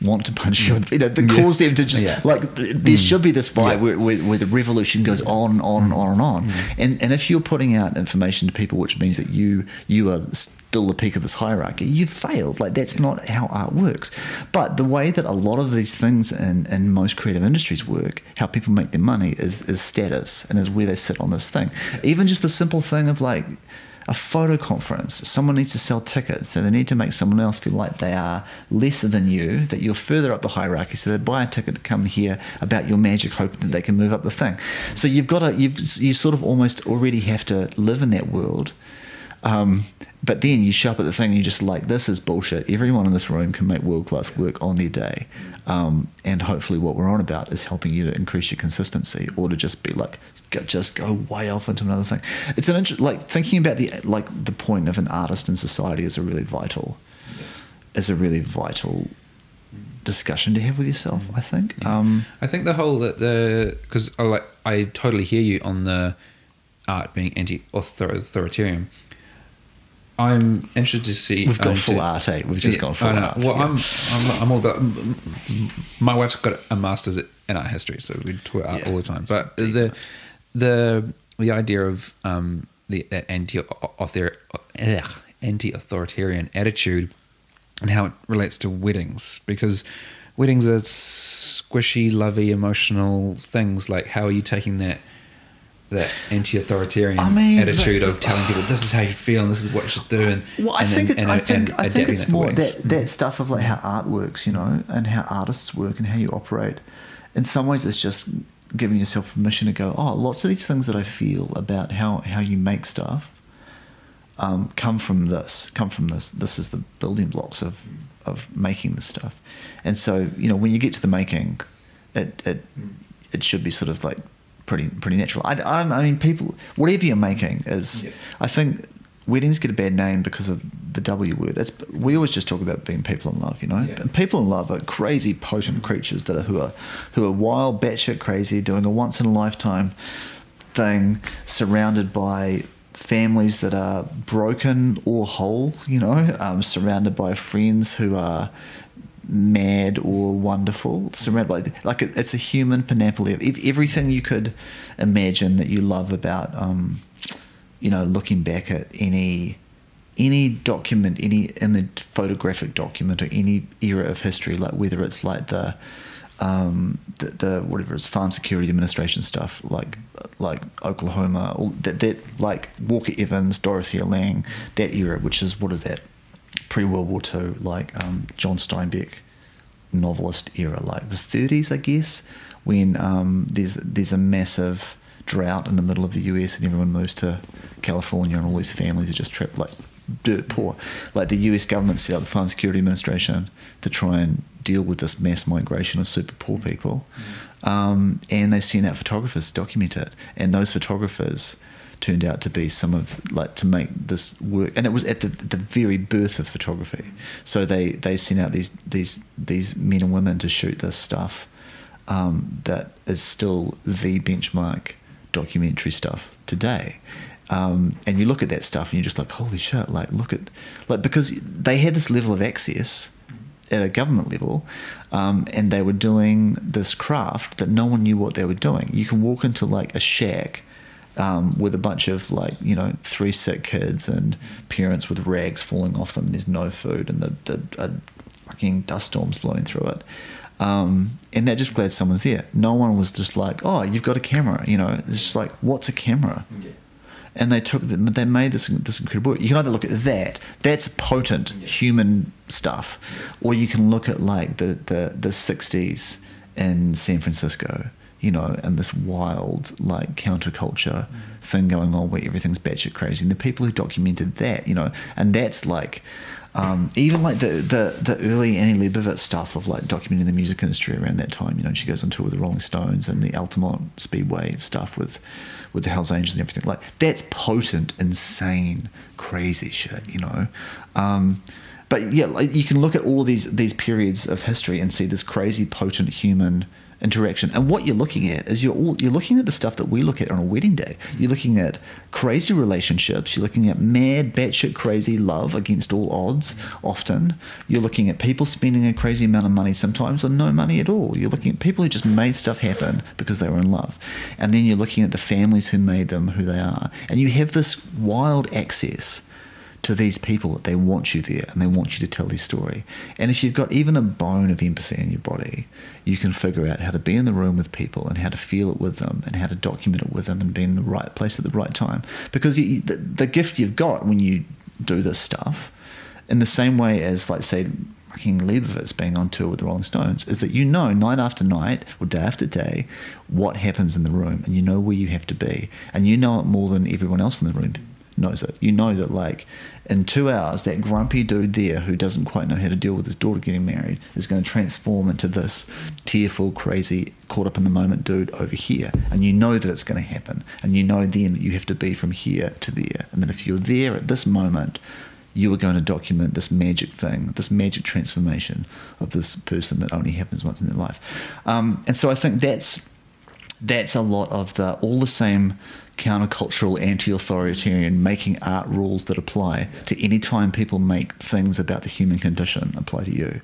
want to punch you, you know, that Yeah. cause them to just Yeah. like th- there mm. should be this vibe Yeah. where, where, where the revolution goes on and on and on and on. Mm. And and if you're putting out information to people, which means that you you are still the peak of this hierarchy, you've failed. Like that's not how art works. But the way that a lot of these things in, in most creative industries work, how people make their money is is status and is where they sit on this thing. Even just the simple thing of like a photo conference. Someone needs to sell tickets, so they need to make someone else feel like they are lesser than you, that you're further up the hierarchy, so they buy a ticket to come here about your magic, hoping that they can move up the thing. So you've got to, you've, you sort of almost already have to live in that world. Um, but then you show up at the thing and you're just like, this is bullshit. Everyone in this room can make world class work on their day. Um, and hopefully, what we're on about is helping you to increase your consistency or to just be like, just go way off into another thing. It's an interest, like thinking about the like the point of an artist in society is a really vital, is a really vital discussion to have with yourself. I think. Yeah. Um, I think the whole the because I like I totally hear you on the art being anti-authoritarian. I'm interested to see. we've gone um, full to- art, eh? We've just Yeah, gone full art. Well, yeah. I'm, I'm I'm all about. My wife's got a master's in art history, so we talk art Yeah. all the time. But the the the idea of um the that anti author anti authoritarian attitude and how it relates to weddings because weddings are squishy, lovey, emotional things. Like how are you taking that? That anti-authoritarian I mean, attitude of telling people this is how you feel and this is what you should do, and Well, I and think it's, and- I think, I think it's that more weddings. that, that stuff of like how art works, you know, and how artists work and how you operate. In some ways, it's just giving yourself permission to go, oh, lots of these things that I feel about how, how you make stuff um, come from this, come from this. This is the building blocks of, of making the stuff. And so, you know, when you get to the making, it, it, it should be sort of like pretty pretty natural. I, I, I mean, people, whatever you're making is, Yeah. I think weddings get a bad name because of the W word. It's we always just talk about being people in love, you know. Yeah. And people in love are crazy, potent creatures that are who are who are wild, batshit crazy, doing a once in a lifetime thing, surrounded by families that are broken or whole, you know, um, surrounded by friends who are mad or wonderful, surrounded by like it, it's a human panoply of everything you could imagine that you love about, um, you know, looking back at any any document, any image, photographic document, or any era of history, like whether it's like the um, the, the whatever it's Farm Security Administration stuff, like like Oklahoma, that that like Walker Evans, Dorothea Lange, that era, which is what is that? Pre World War Two, like um, John Steinbeck novelist era, like the 30s, I guess, when um, there's there's a massive drought in the middle of the US and everyone moves to California and all these families are just trapped like dirt poor. Like the US government set up the Farm Security Administration to try and deal with this mass migration of super poor people. Um, and they sent out photographers to document it. And those photographers turned out to be some of like to make this work and it was at the, the very birth of photography so they they sent out these these these men and women to shoot this stuff um, that is still the benchmark documentary stuff today um, and you look at that stuff and you're just like holy shit like look at like because they had this level of access at a government level, um, and they were doing this craft that no one knew what they were doing. You can walk into like a shack um, with a bunch of like you know three sick kids and parents with rags falling off them. There's no food, and the the uh, fucking dust storms blowing through it. Um, and they're just glad someone's there. No one was just like, "Oh, you've got a camera," you know. It's just like, "What's a camera?" and they took them, they made this this incredible work. You can either look at that, that's potent human stuff, or you can look at like the the the '60s in San Francisco, you know, and this wild like counterculture thing going on where everything's batshit crazy, and the people who documented that, you know, and that's like. Um, even like the, the, the early Annie Leibovitz stuff of like documenting the music industry around that time, you know, she goes on tour with the Rolling Stones and the Altamont Speedway stuff with, with the Hells Angels and everything. Like that's potent, insane, crazy shit, you know. Um, but yeah, like, you can look at all these these periods of history and see this crazy, potent human interaction. And what you're looking at is you're all, you're looking at the stuff that we look at on a wedding day. You're looking at crazy relationships. You're looking at mad, batshit crazy love against all odds. Often, you're looking at people spending a crazy amount of money sometimes or no money at all. You're looking at people who just made stuff happen because they were in love, and then you're looking at the families who made them who they are, and you have this wild access to these people that they want you there and they want you to tell their story. And if you've got even a bone of empathy in your body, you can figure out how to be in the room with people and how to feel it with them and how to document it with them and be in the right place at the right time. Because you, the, the gift you've got when you do this stuff, in the same way as, like, say, fucking Leibovitz being on tour with the Rolling Stones, is that you know night after night or day after day what happens in the room and you know where you have to be. And you know it more than everyone else in the room knows it. You know that like in two hours, that grumpy dude there who doesn't quite know how to deal with his daughter getting married is going to transform into this tearful, crazy, caught up in the moment dude over here. And you know that it's going to happen. And you know then that you have to be from here to there. And then if you're there at this moment, you are going to document this magic thing, this magic transformation of this person that only happens once in their life. Um, and so I think that's that's a lot of the all the same countercultural, anti-authoritarian, making art rules that apply to any time people make things about the human condition apply to you.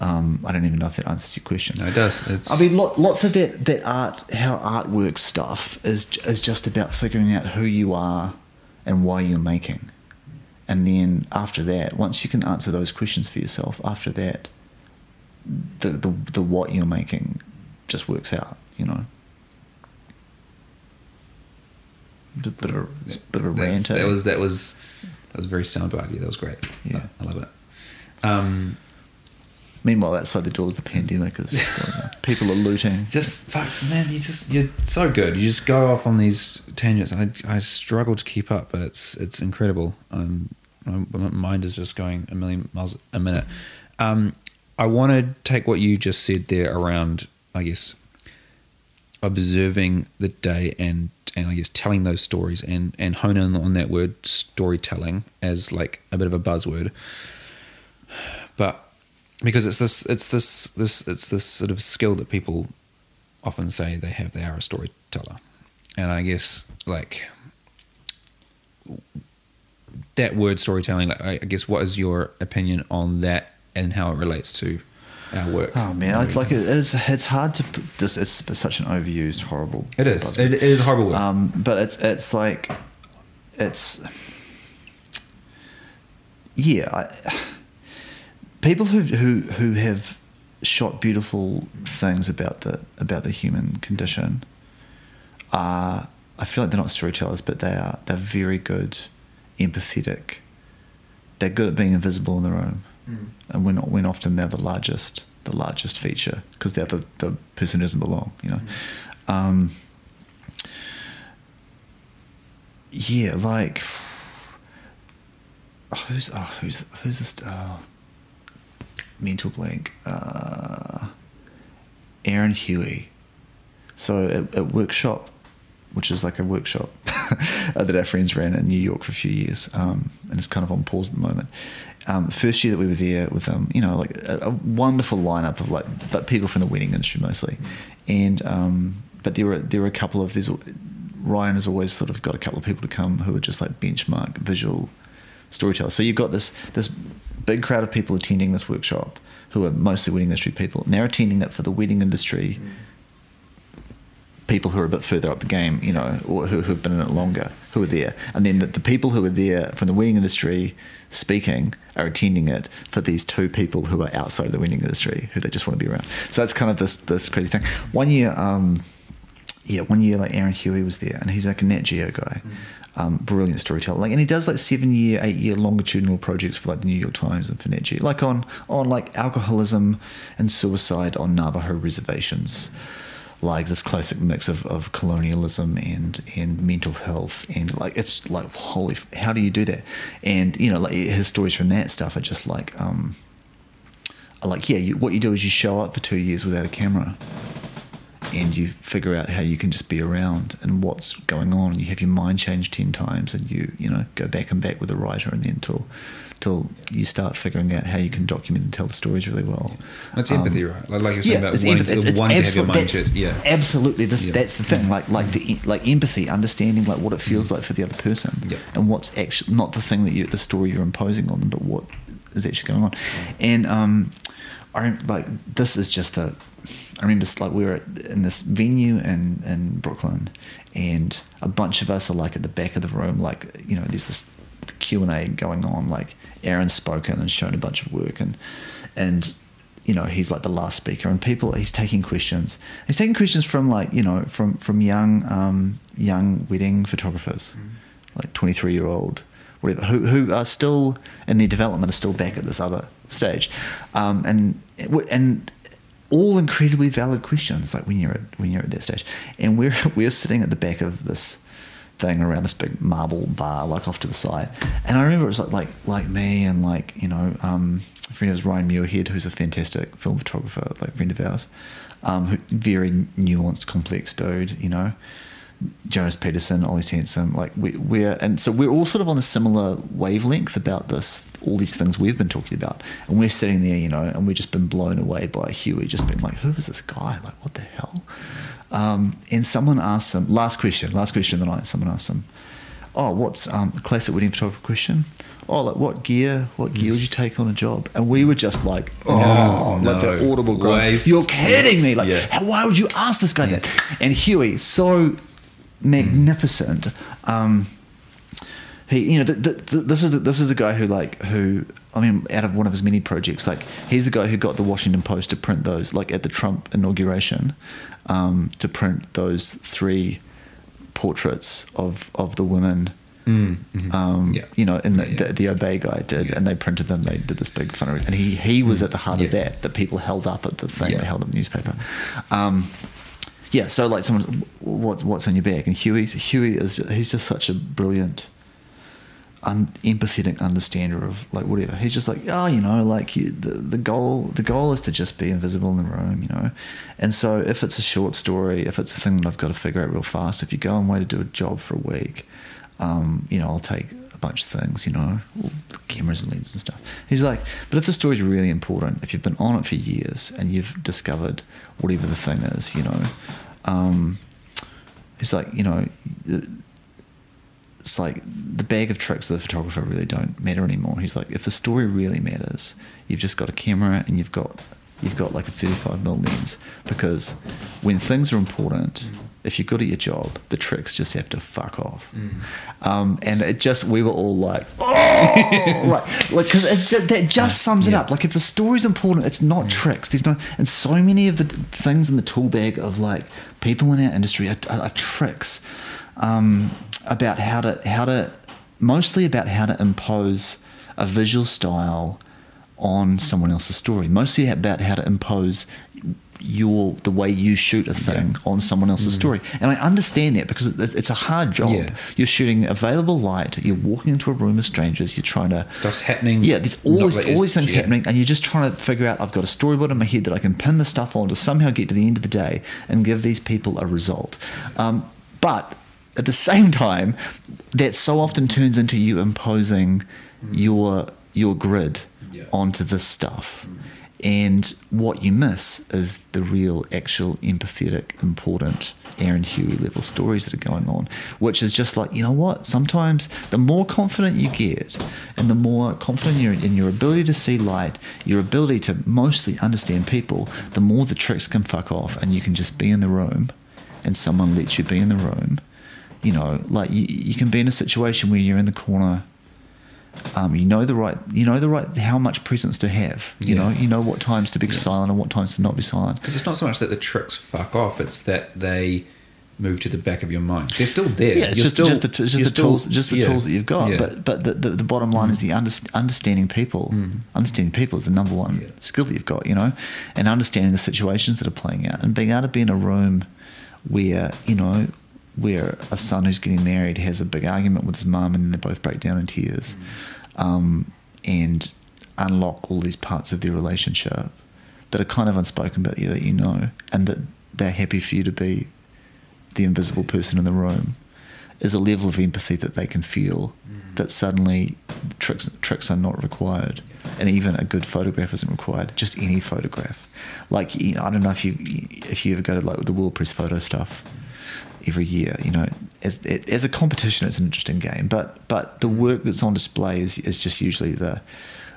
Um, I don't even know if that answers your question. No, it does. It's, I mean, lo- lots of that, that art, how art works stuff is is just about figuring out who you are and why you're making, and then after that, once you can answer those questions for yourself, after that, the the, the what you're making just works out, you know. A bit of, a bit of a rant. eh? that was that was that was very soundbite. That was great. Yeah. I love it. Um, Meanwhile, outside the doors, the pandemic is going on. People are looting. just fuck, man. You just you're so good. You just go off on these tangents. I I struggle to keep up, but it's it's incredible. Um, my, my mind is just going a million miles a minute. Um, I want to take what you just said there around, I guess, observing the day and and I guess telling those stories and and hone in on that word storytelling as like a bit of a buzzword. But because it's this it's this this it's this sort of skill that people often say they have they are a storyteller and i guess like that word storytelling I guess what is your opinion on that and how it relates to our work Oh man, it's like it is. It's hard to. put This it's such an overused, horrible. it is buzzword. it, is a horrible Um, but it's it's like, it's. Yeah, I, people who who who have shot beautiful things about the about the human condition are. I feel like they're not storytellers, but they are. They're very good, empathetic. They're good at being invisible in the room, and when when often they're the largest the largest feature because they're the the person who doesn't belong. You know. Um, yeah, like oh, who's oh, who's who's this? Oh, mental blank. Uh, Aaron Huey. So at, at workshop, which is like a workshop that our friends ran in New York for a few years, um, and it's kind of on pause at the moment. Um, first year that we were there with them, you know, like a, a wonderful lineup of like, but people from the wedding industry mostly, and um, but there were there were a couple of these. Ryan has always sort of got a couple of people to come who are just like benchmark visual storytellers. So you've got this this big crowd of people attending this workshop who are mostly wedding industry people, and they're attending it for the wedding industry people who are a bit further up the game, you know, or who, who have been in it longer, who are there. And then the, the people who are there from the wedding industry speaking are attending it for these two people who are outside of the wedding industry, who they just want to be around. So that's kind of this this crazy thing. One year, um, yeah, one year like Aaron Huey was there, and he's like a Nat Geo guy. Um, brilliant storyteller, like, and he does like seven year, eight year longitudinal projects for like the New York Times and for Nat Geo, like on on like alcoholism and suicide on Navajo reservations like this classic mix of, of colonialism and and mental health and like it's like holy how do you do that? And you know like his stories from that stuff are just like um are like yeah you, what you do is you show up for two years without a camera and you figure out how you can just be around and what's going on. And you have your mind changed 10 times and you you know go back and back with a writer and then till till you start figuring out how you can document and tell the stories really well That's Um, empathy, right? Like, like you're saying about it's wanting. It's- it's wanting to have your mind yeah. absolutely. This Yeah. that's the thing. Like like the like empathy, understanding like what it feels like for the other person, Yeah. and what's actually not the thing that you the story you're imposing on them, but what is actually going on. And um, I like this is just the. I remember like we were in this venue in in Brooklyn, and a bunch of us are like at the back of the room, like you know, there's this Q and A going on. Like Aaron's spoken and shown a bunch of work, and and you know he's like the last speaker, and people he's taking questions. He's taking questions from like you know from from young um, young wedding photographers, like twenty three year old whatever, who who are still in their development are still back at this other stage, um, and and all incredibly valid questions like when you're at when you're at that stage. And we're we're sitting at the back of this thing around this big marble bar like off to the side and i remember it was like like like me and like you know um a friend of ryan muirhead who's a fantastic film photographer like friend of ours um who, very nuanced complex dude you know Jonas Peterson, Ollie Sansom, like we, we're and so we're all sort of on a similar wavelength about this, all these things we've been talking about, and we're sitting there, you know, and we've just been blown away by Huey, just being like, who is this guy? Like, what the hell? Um, and someone asked him last question, last question of the night. Someone asked him, "Oh, what's um, a classic wedding photographer question? Oh, like what gear? What gear would you take on a job?" And we were just like, "Oh, No, like the audible groan. You're kidding me! Like, Yeah. how, why would you ask this guy that?" And Huey, so magnificent. Um, he, you know, th- th- th- this is the, this is the guy who like who I mean, out of one of his many projects, like he's the guy who got the Washington Post to print those, like at the Trump inauguration, um, to print those three portraits of of the women. Mm, Um, Yeah. You know, and the, Yeah, yeah. the, the Obey guy did, and they printed them. They did this big fun, and he he was at the heart of that. That people held up at the thing. They held up the newspaper. Um, yeah, so like someone's what's what's on your bag, and Huey's Huey is he's just such a brilliant, un, empathetic understander of like whatever. He's just like oh you know like you, the the goal the goal is to just be invisible in the room, you know, and so if it's a short story, if it's a thing that I've got to figure out real fast, if you go away to do a job for a week, um, you know I'll take a bunch of things, you know, cameras and lenses and stuff. He's like, but if the story's really important, if you've been on it for years and you've discovered whatever the thing is, you know, um, it's like you know, it's like the bag of tricks of the photographer really don't matter anymore. He's like, if the story really matters, you've just got a camera and you've got you've got like a 35 mil lens because when things are important, if you're good at your job, the tricks just have to fuck off. Um, and it just we were all like, oh, like like because it's just, that just sums it up. Like if the story's important, it's not tricks. There's no and so many of the things in the tool bag of like people in our industry are, are, are tricks um, about how to how to mostly about how to impose a visual style on someone else's story. Mostly about how to impose your the way you shoot a thing Yeah. on someone else's story. And I understand that because it's a hard job. Yeah. You're shooting available light. You're walking into a room of strangers. You're trying to Stuff's happening. yeah, there's all, these, all these things yeah. happening, and you're just trying to figure out. I've got a storyboard in my head that I can pin the stuff on to somehow get to the end of the day and give these people a result. Um, but at the same time, that so often turns into you imposing mm. your your grid Yeah. onto this stuff. And what you miss is the real, actual, empathetic, important Aaron Huey level stories that are going on, which is just like, you know what? Sometimes the more confident you get and the more confident you're in your ability to see light, your ability to mostly understand people, the more the tricks can fuck off and you can just be in the room and someone lets you be in the room. You know, like you, you can be in a situation where you're in the corner um, you know the right you know the right how much presence to have you Yeah. know you know what times to be silent and what times to not be silent Because it's not so much that the tricks fuck off; it's that they move to the back of your mind. They're still there. yeah it's You're just, still, just the, just the still- tools just the yeah. tools that you've got Yeah. but but the, the, the bottom line is the under, understanding people understanding people is the number one Yeah. skill that you've got you know and understanding the situations that are playing out and being able to be in a room where you know where a son who's getting married has a big argument with his mum and they both break down in tears um, and unlock all these parts of their relationship that are kind of unspoken but that you know and that they're happy for you to be the invisible person in the room is a level of empathy that they can feel that suddenly tricks tricks are not required. And even a good photograph isn't required just any photograph. Like I don't know if you if you ever go to like the World Press photo stuff every year you know as as a competition it's an interesting game but but the work that's on display is, is just usually the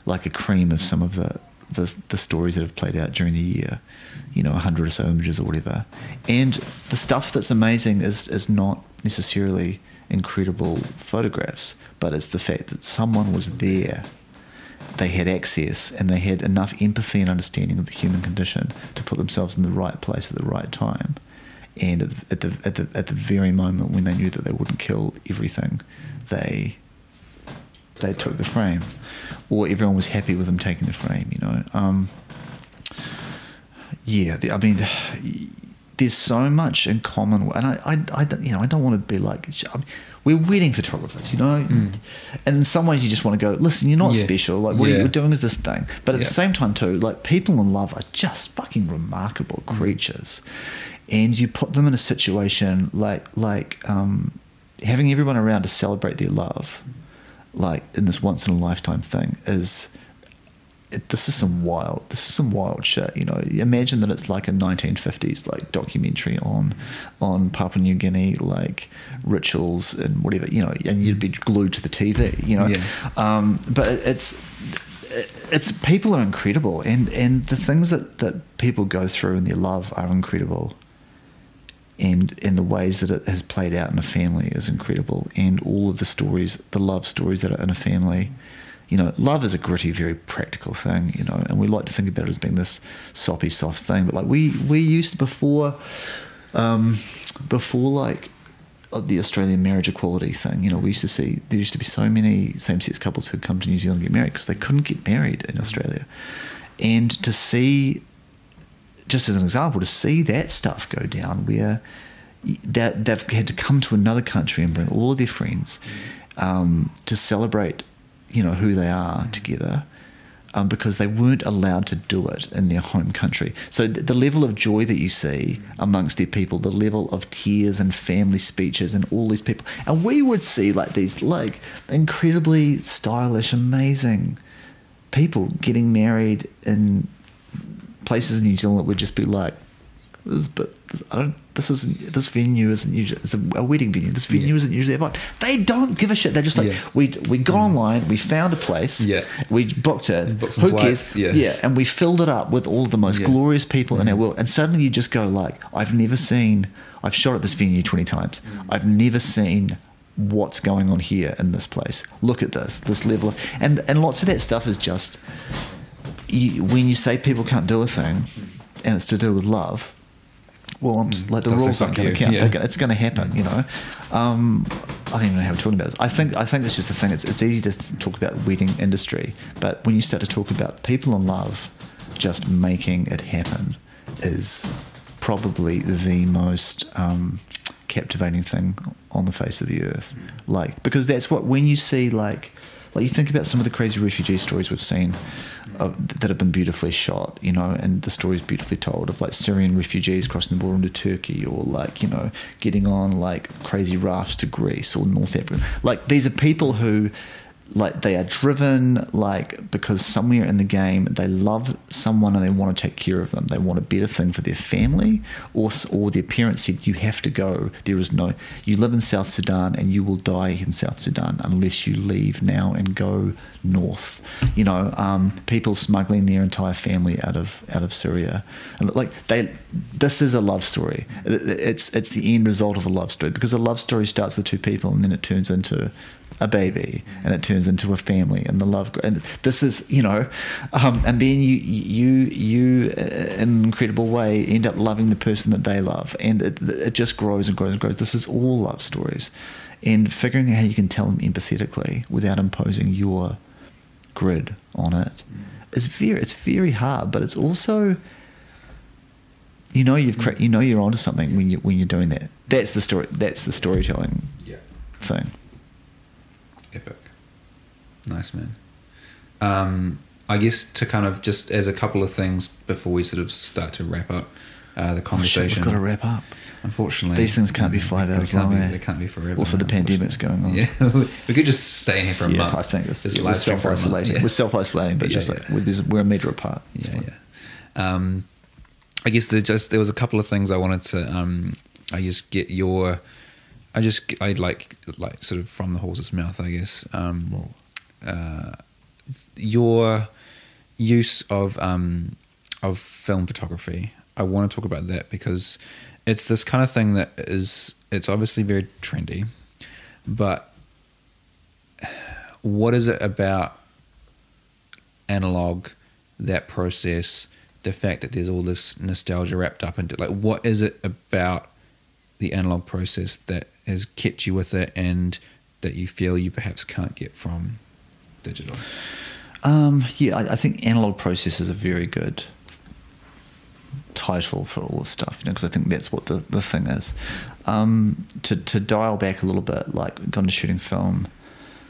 like a cream of some of the the, the stories that have played out during the year you know a hundred or so images or whatever. And the stuff that's amazing is is not necessarily incredible photographs but it's the fact that someone was there they had access and they had enough empathy and understanding of the human condition to put themselves in the right place at the right time and at the, at the at the at the very moment when they knew that they wouldn't kill everything they they took the frame or everyone was happy with them taking the frame you know um, yeah the, I mean there's so much in common and I, I, I don't, you know I don't want to be like I'm- we're wedding photographers you know and in some ways you just want to go listen you're not Yeah. special like what Yeah. you're doing is this thing but at Yeah. the same time too like people in love are just fucking remarkable creatures and you put them in a situation like like um, having everyone around to celebrate their love, like in this once in a lifetime thing, is it, this is some wild this is some wild shit you know? Imagine that it's like a 1950s like documentary on on Papua New Guinea like rituals and whatever you know and you'd be glued to the TV you know? Yeah. um, but it- it's it's people are incredible and and the things that that people go through in their love are incredible and and the ways that it has played out in a family is incredible and all of the stories the love stories that are in a family you know love is a gritty very practical thing you know and we like to think about it as being this soppy soft thing but like we we used before um before like uh, the Australian marriage equality thing. You know, we used to see there used to be so many same-sex couples who'd come to New Zealand and get married because they couldn't get married in Australia, and to see, just as an example, to see that stuff go down where that they've had to come to another country and bring all of their friends um, to celebrate, you know, who they are together. Um, because they weren't allowed to do it in their home country. So th- the level of joy that you see amongst their people, the level of tears and family speeches and all these people, and we would see like these like incredibly stylish, amazing people getting married in places in New Zealand that would just be like, this, but I don't. This isn't. This venue isn't usually. It's a, a wedding venue. This venue Yeah. isn't usually about. They don't give a shit. They're just like Yeah. we. We got online. We found a place. Yeah. We booked it. Booked some Who flights, cares? yeah. Yeah. And we filled it up with all of the most Yeah. Mm-hmm. glorious people in our world. And suddenly you just go like, I've never seen. I've shot at this venue twenty times. Mm. I've never seen what's going on here in this place. Look at this. This level of and and lots of that stuff is just you, when you say people can't do a thing, and it's to do with love. Well, I'm just, like the rules aren't going to count. yeah. It's going to happen, you know. Um, I don't even know how we're talking about this. I think I think it's just the thing. It's it's easy to th- talk about wedding industry, but when you start to talk about people in love, just making it happen is probably the most um, captivating thing on the face of the earth. Like because that's what when you see like like you think about some of the crazy refugee stories we've seen of, that have been beautifully shot, you know, and the stories beautifully told of like Syrian refugees crossing the border into Turkey or like, you know, getting on like crazy rafts to Greece or North Africa. Like these are people who like they are driven like because somewhere in the game they love someone and they want to take care of them. They want a better thing for their family or or their parents. Said you have to go. There is no you live in South Sudan and you will die in South Sudan unless you leave now and go north. You know um, people smuggling their entire family out of out of Syria. And like they this is a love story. It- it- it's it's the end result of a love story because a love story starts with two people and then it turns into a baby and it turns into a family and the love and this is you know um, and then you you you uh, in an incredible way end up loving the person that they love and it, it just grows and grows and grows. This is all love stories and figuring out how you can tell them empathetically without imposing your grid on it is very it's very hard but it's also you know you've cra- you know you're onto something when you when you're doing that. That's the story that's the storytelling Yeah. thing Epic. Nice man. Um, I guess to kind of just as a couple of things before we sort of start to wrap up uh, the Oh, shit, conversation. we've got to wrap up. Unfortunately, These things can't be five hours long, Be, eh? they can't be forever. Also, the pandemic's going on. Yeah, we could just stay in here for a yeah, month. I think it's, Just we're self-isolating. Yeah. We're self isolating, but Yeah, just like we're, we're a meter apart. It's yeah, fine. yeah. Um, I guess there just there was a couple of things I wanted to. Um, I just get your. I just I'd like like sort of from the horse's mouth, I guess. Um, uh, your use of um, of film photography. I want to talk about that because it's this kind of thing that is it's obviously very trendy, but what is it about analog that process the fact that there's all this nostalgia wrapped up into like what is it about the analog process that has kept you with it and that you feel you perhaps can't get from digital Um, yeah, I, I think analog process is a very good title for all this stuff, you know, because I think that's what the, the thing is. Um, to, to dial back a little bit, like gone to shooting film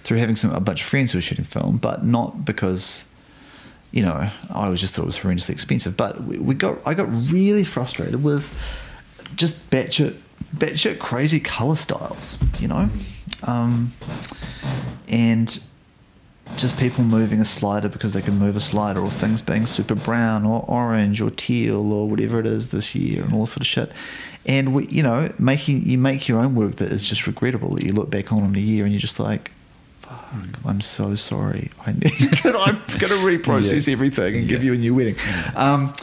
through having some a bunch of friends who were shooting film, but not because, you know, I always just thought it was horrendously expensive. But we, we got I got really frustrated with just batshit, batshit crazy color styles, you know, um, and just people moving a slider because they can move a slider, or things being super brown or orange or teal or whatever it is this year, and all sort of shit. And we, you know, making you make your own work that is just regrettable that you look back on in a year and you're just like, fuck, I'm so sorry. I need to, I'm going to reprocess Yeah. everything and give you a new wedding. Um,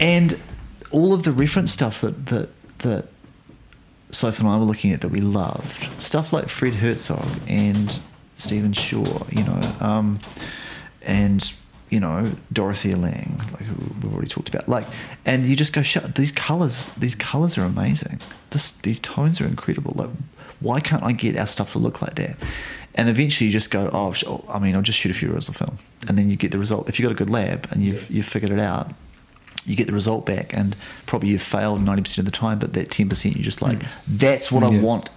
and all of the reference stuff that that that Sophie and I were looking at that we loved stuff like Fred Herzog and Stephen Shore, you know, um, and you know Dorothea Lange, like who we've already talked about. Like, and you just go, shut. These colors, these colors are amazing. This, these tones are incredible. Like, why can't I get our stuff to look like that? And eventually, you just go, oh, I mean, I'll just shoot a few rolls of film, and then you get the result. If you've got a good lab and you've Yeah. you've figured it out, you get the result back, and probably you've failed ninety percent of the time, but that ten percent, you're just like, that's what I want.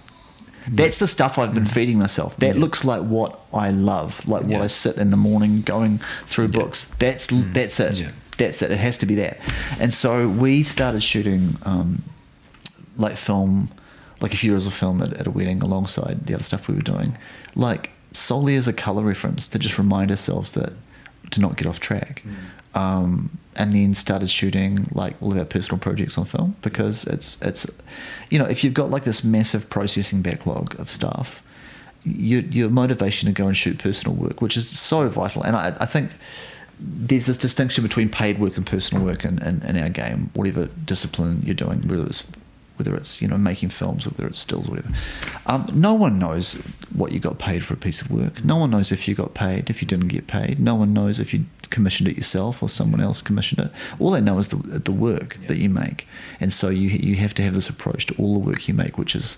That's the stuff I've been feeding myself. That Yeah. looks like what I love, like what I sit in the morning going through Yeah. books. That's that's it. Yeah. That's it. It has to be that. And so we started shooting um, like film, like a few years of film at, at a wedding alongside the other stuff we were doing, like solely as a color reference to just remind ourselves that to not get off track. Um, and then started shooting like all of our personal projects on film because it's it's you know if you've got like this massive processing backlog of stuff your, your motivation to go and shoot personal work, which is so vital. And I, I think there's this distinction between paid work and personal work in, in, in our game, whatever discipline you're doing, whether it's whether it's you know making films or whether it's stills or whatever. Um, no one knows what you got paid for a piece of work. No one knows if you got paid, if you didn't get paid. No one knows if you commissioned it yourself or someone else commissioned it. All they know is the the work Yeah. that you make, and so you you have to have this approach to all the work you make, which is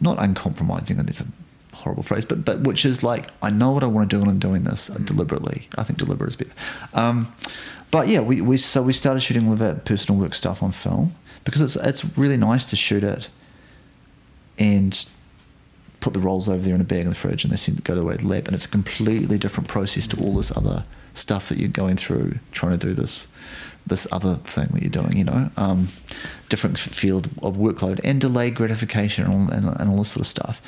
not uncompromising, and it's a horrible phrase, but but which is like I know what I want to do and I'm doing this uh, deliberately. I think deliberate is better. Um, but yeah, we, we so we started shooting our personal work stuff on film because it's it's really nice to shoot it and put the rolls over there in a bag in the fridge and they send go to the lab and it's a completely different process to all this other stuff that you're going through trying to do this this other thing that you're doing you know? Um, different field of workload and delayed gratification and all, and, and all this sort of stuff.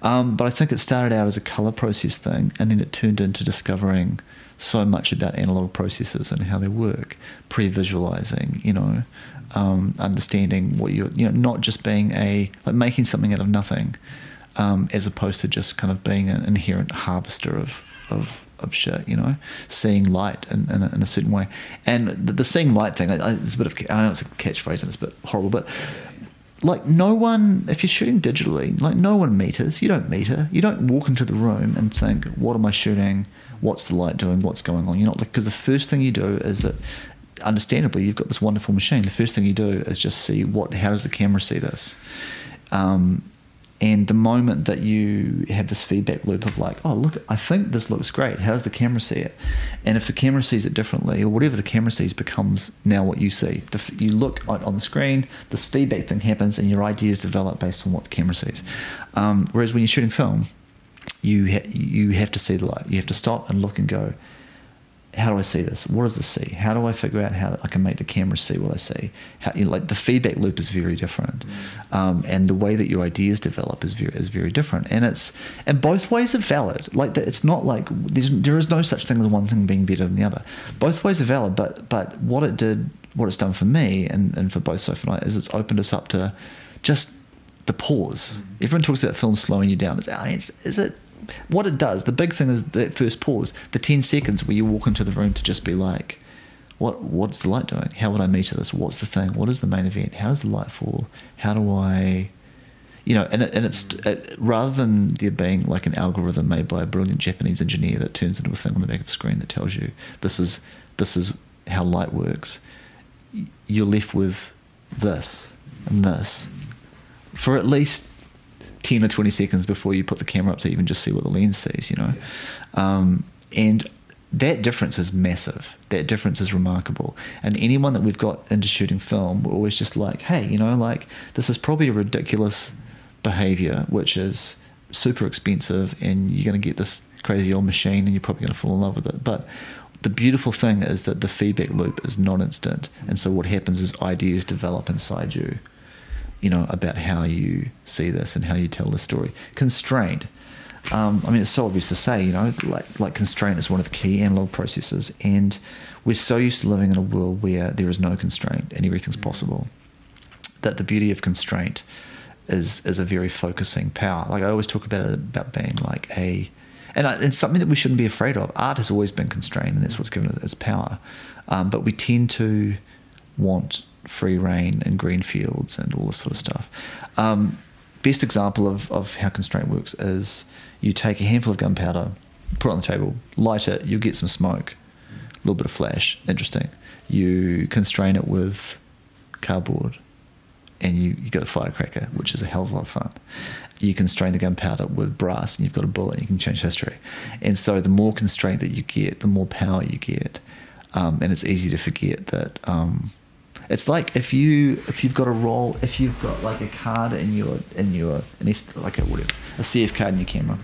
Um, but I think it started out as a color process thing and then it turned into discovering so much about analog processes and how they work pre-visualizing you know um, understanding what you're you know not just being a like making something out of nothing um, as opposed to just kind of being an inherent harvester of of of shit, you know, seeing light in, in, a, in a certain way, and the, the seeing light thing. I, I, it's a bit of I know it's a catchphrase and it's a bit horrible, but like no one, if you're shooting digitally, like no one meters. You don't meter. You don't walk into the room and think, "What am I shooting? What's the light doing? What's going on?" You're not because the first thing you do is that, understandably, you've got this wonderful machine. The first thing you do is just see what. How does the camera see this? Um, and the moment that you have this feedback loop of like, oh look, I think this looks great. How does the camera see it? And if the camera sees it differently, or whatever the camera sees becomes now what you see. The, you look on, the screen, this feedback thing happens, and your ideas develop based on what the camera sees. Um, whereas when you're shooting film, you ha- you have to see the light. You have to stop and look and go. How do I see this? What does this see? How do I figure out how I can make the camera see what I see? How, you know, like the feedback loop is very different, um, and the way that your ideas develop is very is very different. And it's and both ways are valid. Like that, it's not like there's, there is no such thing as one thing being better than the other. Both ways are valid. But but what it did, what it's done for me and, and for both Sophie and I is it's opened us up to just the pause. Everyone talks about film slowing you down. It's, ah, it's, is it? What it does, the big thing is that first pause, the 10 seconds where you walk into the room to just be like, what what's the light doing? How would I meter this? What's the thing? What is the main event? How does the light fall? How do I, you know, and, it, and it's it, rather than there being like an algorithm made by a brilliant Japanese engineer that turns into a thing on the back of a screen that tells you this is this is how light works. You're left with this and this for at least 10 or 20 seconds before you put the camera up to even just see what the lens sees, you know. Um, and that difference is massive. That difference is remarkable. And anyone that we've got into shooting film, we're always just like, hey, you know, like this is probably a ridiculous behavior, which is super expensive, and you're going to get this crazy old machine, and you're probably going to fall in love with it. But the beautiful thing is that the feedback loop is non-instant, and so what happens is ideas develop inside you you know, about how you see this and how you tell the story. Constraint. Um, I mean, it's so obvious to say, you know, like like constraint is one of the key analog processes, and we're so used to living in a world where there is no constraint and everything's possible. That the beauty of constraint is is a very focusing power. Like I always talk about it about being like a, and it's something that we shouldn't be afraid of. Art has always been constrained, and that's what's given it its power. Um, but we tend to want free reign and green fields and all this sort of stuff. Um, best example of, of how constraint works is you take a handful of gunpowder, put it on the table, light it, you'll get some smoke, a little bit of flash, interesting. You constrain it with cardboard and you, you got a firecracker, which is a hell of a lot of fun. You constrain the gunpowder with brass and you've got a bullet and you can change history. And so the more constraint that you get, the more power you get. Um, and it's easy to forget that um, it's like if you if you've got a roll if you've got like a card in your in your an S, like a whatever a CF card in your camera,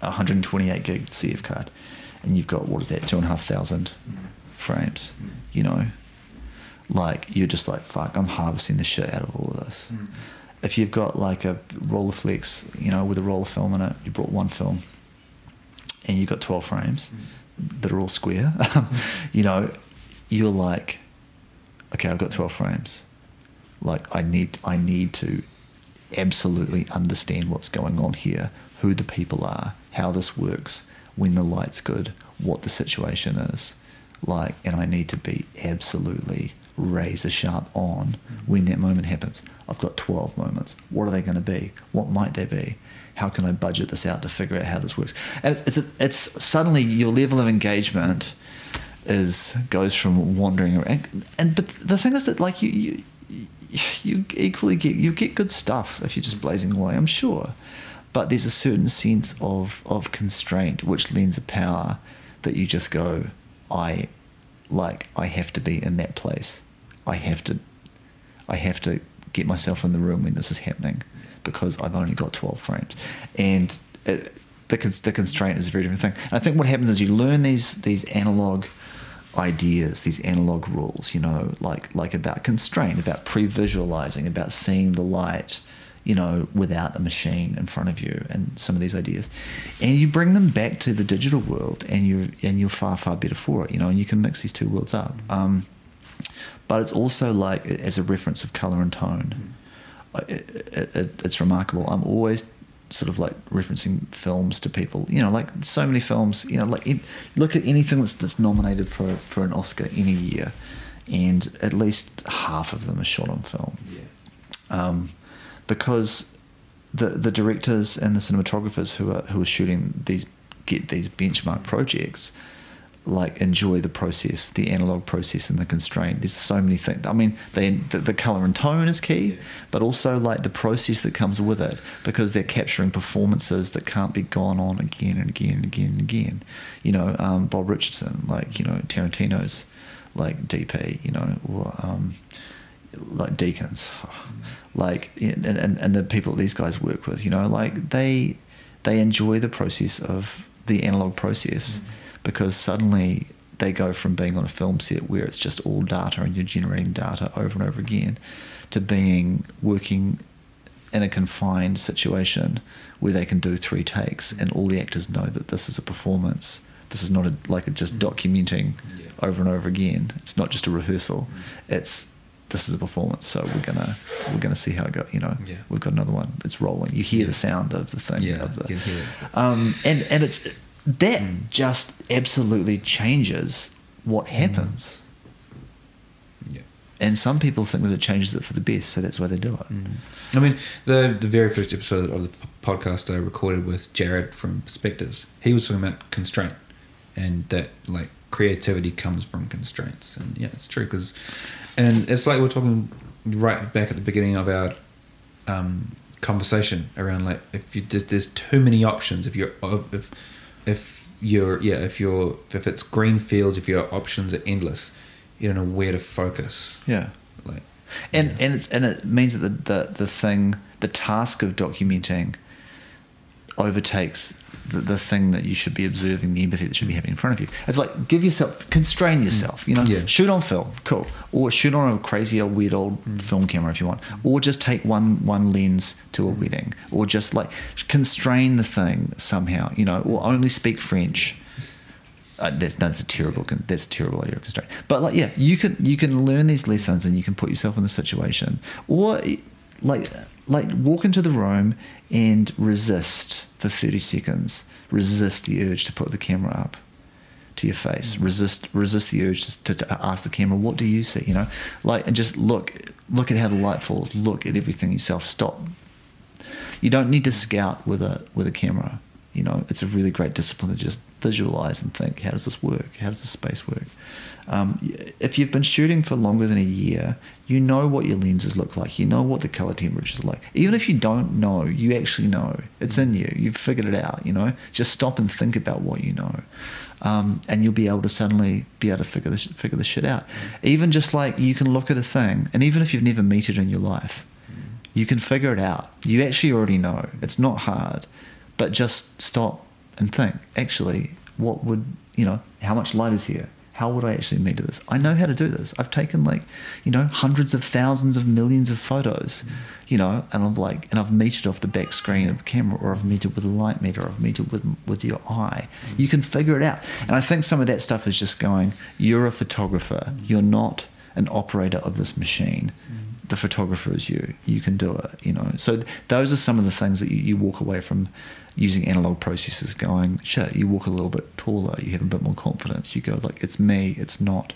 a 128 gig CF card, and you've got what is that two and a half thousand frames, you know, like you're just like fuck I'm harvesting the shit out of all of this. If you've got like a Rolleiflex, you know, with a roll of film in it, you brought one film, and you've got 12 frames that are all square, you know, you're like okay, I've got 12 frames. Like I need I need to absolutely understand what's going on here, who the people are, how this works, when the light's good, what the situation is. Like and I need to be absolutely razor sharp on when that moment happens. I've got 12 moments. What are they going to be? What might they be? How can I budget this out to figure out how this works? And it's it's, it's suddenly your level of engagement is goes from wandering around. And but the thing is that like you you you equally get you get good stuff if you're just blazing away i'm sure. But there's a certain sense of of constraint which lends a power that you just go i like i have to be in that place. I have to i have to get myself in the room when this is happening because i've only got 12 frames. And it, the, the constraint is a very different thing. And i think what happens is you learn these these analog ideas, these analog rules, you know, like like about constraint, about pre-visualizing, about seeing the light, you know, without a machine in front of you, and some of these ideas, and you bring them back to the digital world, and you and you're far far better for it, you know, and you can mix these two worlds up. Um, but it's also like as a reference of color and tone. It, it, it, it's remarkable. I'm always sort of like referencing films to people. You know, like so many films. You know, like it, look at anything that's that's nominated for for an Oscar any year, and at least half of them are shot on film. Yeah. Um, because the the directors and the cinematographers who are who are shooting these get these benchmark projects like enjoy the process, the analog process and the constraint. There's so many things. I mean, they, the, the color and tone is key, Yeah. but also like the process that comes with it because they're capturing performances that can't be gone on again and again and again and again. You know, um, Bob Richardson, like you know Tarantino's, like DP, you know, or um, like Deakins, like and, and and the people these guys work with, you know, like they they enjoy the process of the analog process because suddenly they go from being on a film set where it's just all data and you're generating data over and over again to being working in a confined situation where they can do three takes and all the actors know that this is a performance. This is not a, like a just documenting Yeah. over and over again. It's not just a rehearsal. It's this is a performance. So we're gonna we're gonna see how it goes. You know, Yeah. we've got another one. It's rolling. You hear Yeah. the sound of the thing. Yeah, of the, you can hear it. Um, and and it's that Mm. just absolutely changes what happens. Yeah. And some people think that it changes it for the best, so that's why they do it. I mean, the the very first episode of the podcast I recorded with Jared from Perspectives, he was talking about constraint, and that like creativity comes from constraints, and yeah, it's true because, and it's like we're talking right back at the beginning of our um, conversation around like if you there's, there's too many options if you're if if you're yeah if you're if it's green fields if your options are endless, you don't know where to focus. Yeah. Like, And yeah. and it's and it means that the, the the thing the task of documenting overtakes the, the thing that you should be observing, the empathy that should be happening in front of you. It's like give yourself, constrain mm. yourself. You know, Yeah. shoot on film, cool, or shoot on a crazy old weird old mm. film camera if you want, or just take one one lens to a mm. wedding, or just like constrain the thing somehow. You know, or only speak French. Uh, that's, that's a terrible that's a terrible idea of constraint. But like yeah, you can you can learn these lessons and you can put yourself in the situation, or like like walk into the room and resist for thirty seconds. Resist the urge to put the camera up to your face. Mm. Resist resist the urge to, to ask the camera, "What do you see?" You know, like and just look look at how the light falls. Look at everything yourself. Stop. You don't need to mm. scout with a with a camera. You know, it's a really great discipline to just visualize and think, "How does this work? How does this space work?" Um, if you've been shooting for longer than a year, you know what your lenses look like. You know what the color temperature is like. Even if you don't know, you actually know. It's in you. You've figured it out. You know, just stop and think about what you know, um, and you'll be able to suddenly be able to figure this figure the shit out. Even just like you can look at a thing, and even if you've never met it in your life, you can figure it out. You actually already know. It's not hard, but just stop and think. Actually, what would you know? How much light is here? How would I actually meter this? I know how to do this. I've taken like, you know, hundreds of thousands of millions of photos, mm. you know, and I'm like, and I've metered off the back screen of the camera, or I've metered with a light meter, or I've metered with with your eye. Mm. You can figure it out. And I think some of that stuff is just going. You're a photographer. Mm. You're not an operator of this machine the photographer is you. You can do it, you know. So th- those are some of the things that you, you walk away from using analog processes going, shit, you walk a little bit taller, you have a bit more confidence. You go like, it's me, it's not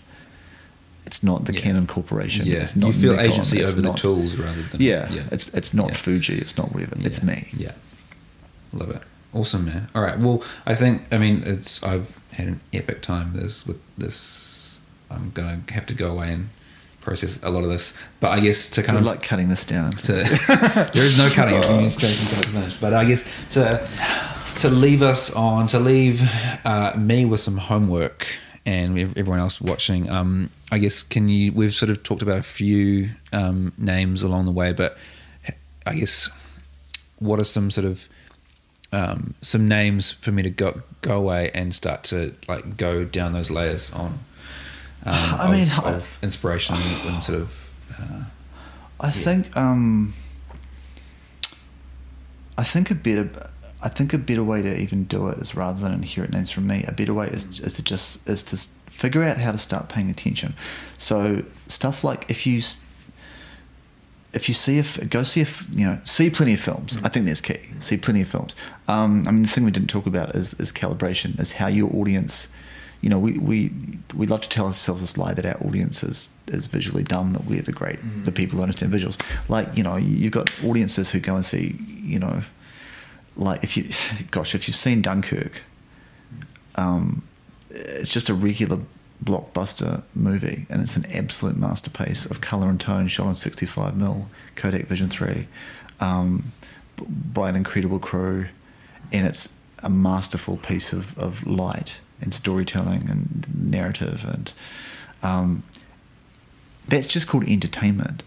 it's not the Yeah. Canon Corporation. Yeah, It's not you feel Nikon, agency it's over not- the tools rather than Yeah, yeah. it's it's not Yeah. Fuji, it's not whatever. It's me. Yeah. Love it. Awesome, man. All right. Well, I think I mean it's I've had an epic time this with this. I'm gonna have to go away and process a lot of this, but I guess to kind of like cutting this down. to there is no cutting. It's going to be straight from start to finish. But I guess to to leave us on to leave uh, me with some homework and everyone else watching. Um, I guess can you? We've sort of talked about a few um, names along the way, but I guess what are some sort of um, some names for me to go go away and start to like go down those layers on. Um, I of, mean, of inspiration and sort of uh, I think um, I think a better I think a better way to even do it is rather than inherit names from me. A better way is, is to just is to figure out how to start paying attention. So stuff like if you if you see if go see if you know see plenty of films. I think that's key. See plenty of films. Um, I mean, the thing we didn't talk about is, is calibration. Is how your audience. You know, we, we we love to tell ourselves this lie that our audience is, is visually dumb, that we're the great, the people who understand visuals. Like, you know, you've got audiences who go and see, you know, like if you, gosh, if you've seen Dunkirk, um, it's just a regular blockbuster movie, and it's an absolute masterpiece of color and tone, shot on 65 mil Kodak Vision 3, um, by an incredible crew, and it's a masterful piece of, of light and storytelling and narrative, and um, that's just called entertainment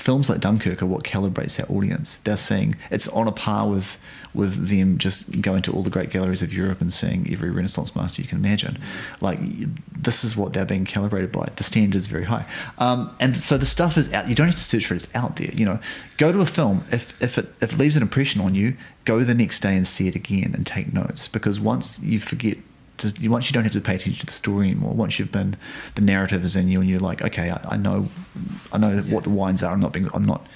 films like Dunkirk are what calibrates our audience. They're seeing it's on a par with with them just going to all the great galleries of Europe and seeing every Renaissance master you can imagine. Like this is what they're being calibrated by. The standard is very high, um, and so the stuff is out. You don't have to search for it. It's out there. You know, go to a film if if it if it leaves an impression on you, go the next day and see it again and take notes because once you forget once you don't have to pay attention to the story anymore, once you've been, the narrative is in you, and you're like, okay, I, I know, I know what the wines are. I'm not being, I'm not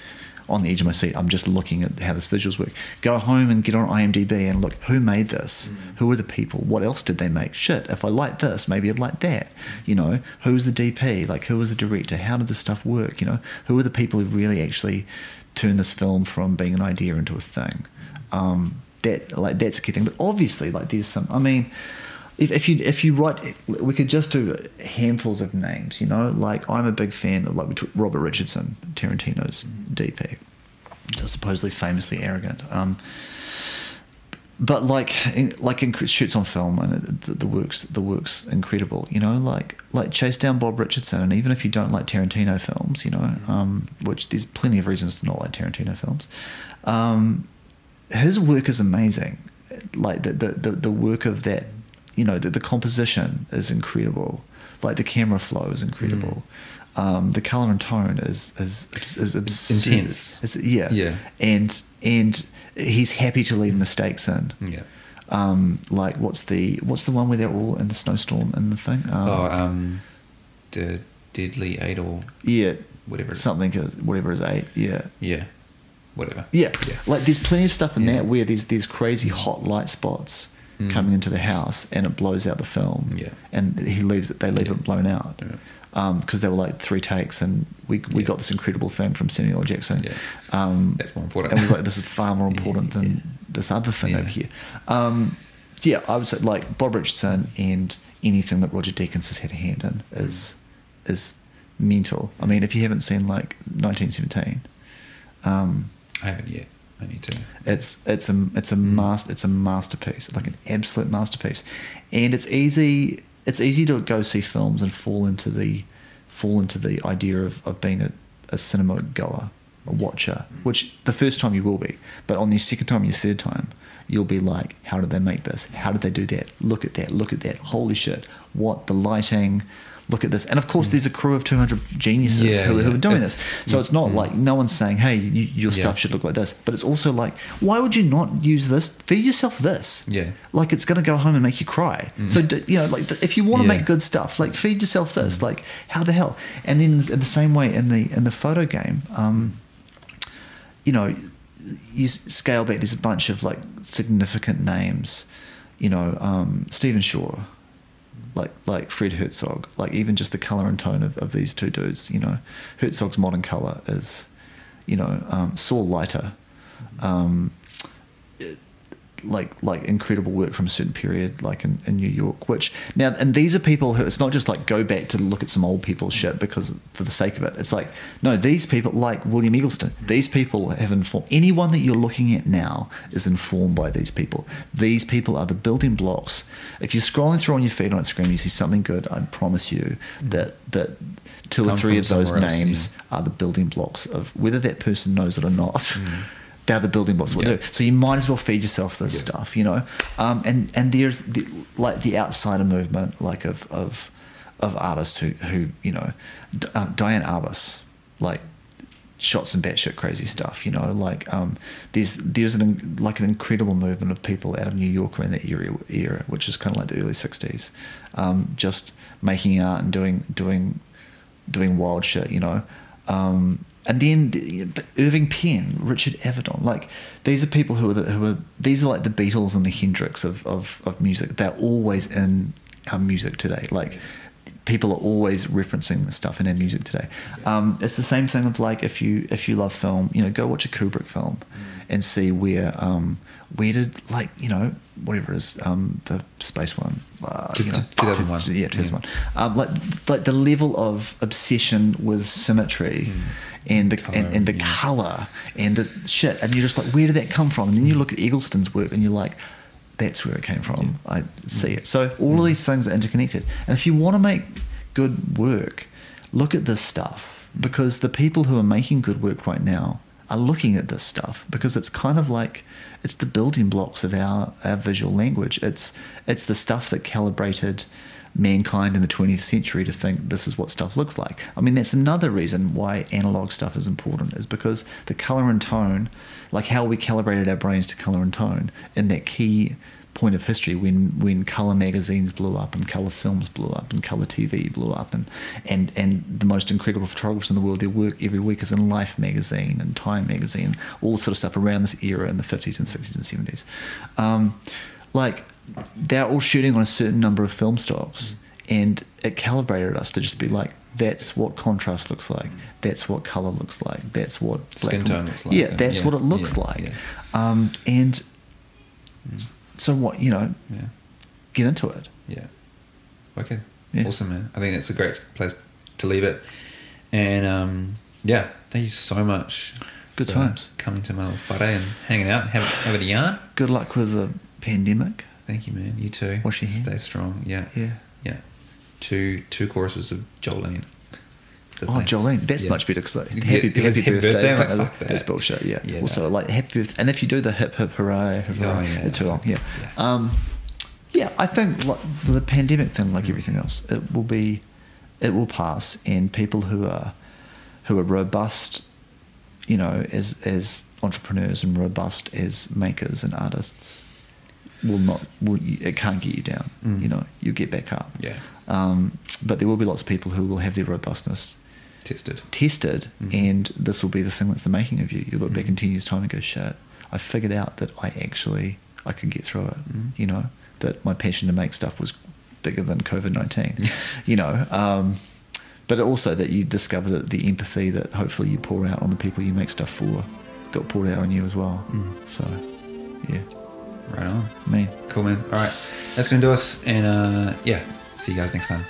on the edge of my seat. I'm just looking at how this visuals work. Go home and get on IMDb and look who made this, mm. who are the people, what else did they make? Shit, if I like this, maybe I'd like that. Mm. You know, who's the DP? Like, who was the director? How did this stuff work? You know, who are the people who really actually turned this film from being an idea into a thing? Mm. Um, that like that's a key thing. But obviously, like there's some. I mean, if, if you if you write, we could just do handfuls of names. You know, like I'm a big fan of like Robert Richardson, Tarantino's DP, supposedly famously arrogant. Um, but like in, like in shoots on film and it- the, the works the works incredible you know like like chase down bob richardson and even if you don't like tarantino films you know um, which there's plenty of reasons to not like tarantino films um, his work is amazing. Like the the, the, the work of that, you know, the, the composition is incredible. Like the camera flow is incredible. Um, the color and tone is is is, absurd. Intense. It's, yeah, Yeah. and and he's happy to leave mistakes in. Yeah. Um, like what's the what's the one where they're all in the snowstorm and the thing? Um, oh, um, the Deadly Eight or yeah, whatever. something is- whatever is eight. Yeah, Yeah. Whatever. Yeah. Yeah. Like there's plenty of stuff in Yeah. that where there's these crazy hot light spots Mm. coming into the house and it blows out the film. Yeah. And he leaves it they leave Yeah. it blown out. Yeah. because they were like three takes and we we Yeah. got this incredible thing from Samuel. Jackson. Yeah. Um, That's more important. And was like, this is far more Yeah, important than yeah. this other thing over here. Um, yeah, I would say like Bob Richardson and anything that Roger Deakins has had a hand in is is mental. I mean, if you haven't seen like 1917, um, I haven't yet. I need to. it's it's a it's a Mm. master it's a masterpiece, like an absolute masterpiece, and it's easy it's easy to go see films and fall into the fall into the idea of, of being a, a cinema goer, a watcher, which the first time you will be, but on the second time, your third time, you'll be like, how did they make this? How did they do that? Look at that! Look at that! Holy shit! What the lighting! Look at this! And of course, there's a crew of 200 geniuses Mm. Yeah, who, who are doing It- this. So it's not Mm. like no one's saying, "Hey, you, your Yeah. stuff should look like this," but it's also like, why would you not use this? Feed yourself this. Yeah. Like it's gonna go home and make you cry. Mm. So d- you know, like if you want to Yeah. make good stuff, like feed yourself this. Mm. Like how the hell? And then in the same way in the in the photo game, um, you know, you scale back. There's a bunch of like significant names. You know, um, Stephen Shore, like like Fred Herzog, like even just the color and tone of, of these two dudes. You know, Herzog's modern color is, you know, um, Saul Leiter, um, it- like like incredible work from a certain period, like in, in New York. Which now, and these are people who it's not just like go back to look at some old people's shit because for the sake of it. It's like no, these people like William Eggleston. These people have informed anyone that you're looking at now is informed by these people. These people are the building blocks. If you're scrolling through on your feed on Instagram, you see something good. I promise you that that two or three of those somewhere else, names yeah. are the building blocks of whether that person knows it or not. Mm. They're the building blocks. What Yeah. do. So you might as well feed yourself this Yeah. stuff, you know. Um, and and there's the, like the outsider movement, like of of of artists who who you know, um, Diane Arbus, like shot some batshit crazy stuff, you know. Like um, there's there's an like an incredible movement of people out of New York around that era, era which is kind of like the early '60s, um, just making art and doing doing doing wild shit, you know. Um, and then but Irving Penn, Richard Avedon, like these are people who are the, who are these are like the Beatles and the Hendrix of, of, of music. They're always in our music today. Like people are always referencing the stuff in our music today. Um, it's the same thing with like if you if you love film, you know, go watch a Kubrick film and see where um, where did like you know whatever it is um, the space one. Uh, you know, 2001. yeah, 2001. Um, like like the level of obsession with symmetry and the Colour, and, and the Mm. yeah. color and the shit, and you're just like, where did that come from? And then you look at Eggleston's work, and you're like, that's where it came from. I see it. So all of these things are interconnected, and if you want to make good work, look at this stuff because the people who are making good work right now are looking at this stuff because it's kind of like it's the building blocks of our, our visual language. It's it's the stuff that calibrated mankind in the 20th century to think this is what stuff looks like. I mean, that's another reason why analog stuff is important, is because the color and tone, like how we calibrated our brains to color and tone in that key point of history when, when color magazines blew up and color films blew up and color TV blew up and, and, and the most incredible photographers in the world, their work every week is in Life magazine and Time magazine, all the sort of stuff around this era in the 50s and 60s and 70s. Um, like, they're all shooting on a certain number of film stocks and it calibrated us to just be like that's what contrast looks like that's what color looks like that's what Skin tone looks like, yeah that's yeah, what it looks yeah, like yeah. um, and Mm. so what you know Yeah. get into it Yeah. Okay. Awesome, man. I think that's a great place to leave it. And um, yeah, thank you so much. Good times. Coming to my little whare and hanging out, having, having a yarn. good luck with the pandemic Thank you, man. You too. Wash your hands. Stay strong. Yeah. yeah Yeah. Two two choruses of Jolene. Oh, thing. Jolene, that's Yeah. much better because like, Yeah, happy, if happy birthday, birthday, like, fuck that. that's bullshit. Yeah. Yeah, also, no. like happy birthday, and if you do the hip hip hooray, hooray Oh, yeah, it's too long. Yeah. yeah. Um, yeah, I think like, the pandemic thing, like everything else, it will be, it will pass, and people who are, who are robust, you know, as as entrepreneurs and robust as makers and artists, will not will it can't get you down. Mm. You know, you get back up. Yeah. Um, but there will be lots of people who will have their robustness Tested. tested, Mhm. and this will be the thing that's the making of you. You look back in Mhm. ten years' time and go, "Shit, I figured out that I actually I could get through it." Mhm. You know, that my passion to make stuff was bigger than COVID nineteen. you know, um, but also that you discover that the empathy that hopefully you pour out on the people you make stuff for got poured out on you as well. Mm. So, yeah, Right on. I mean. Cool, man. All right. That's going to do us. And uh, yeah, see you guys next time.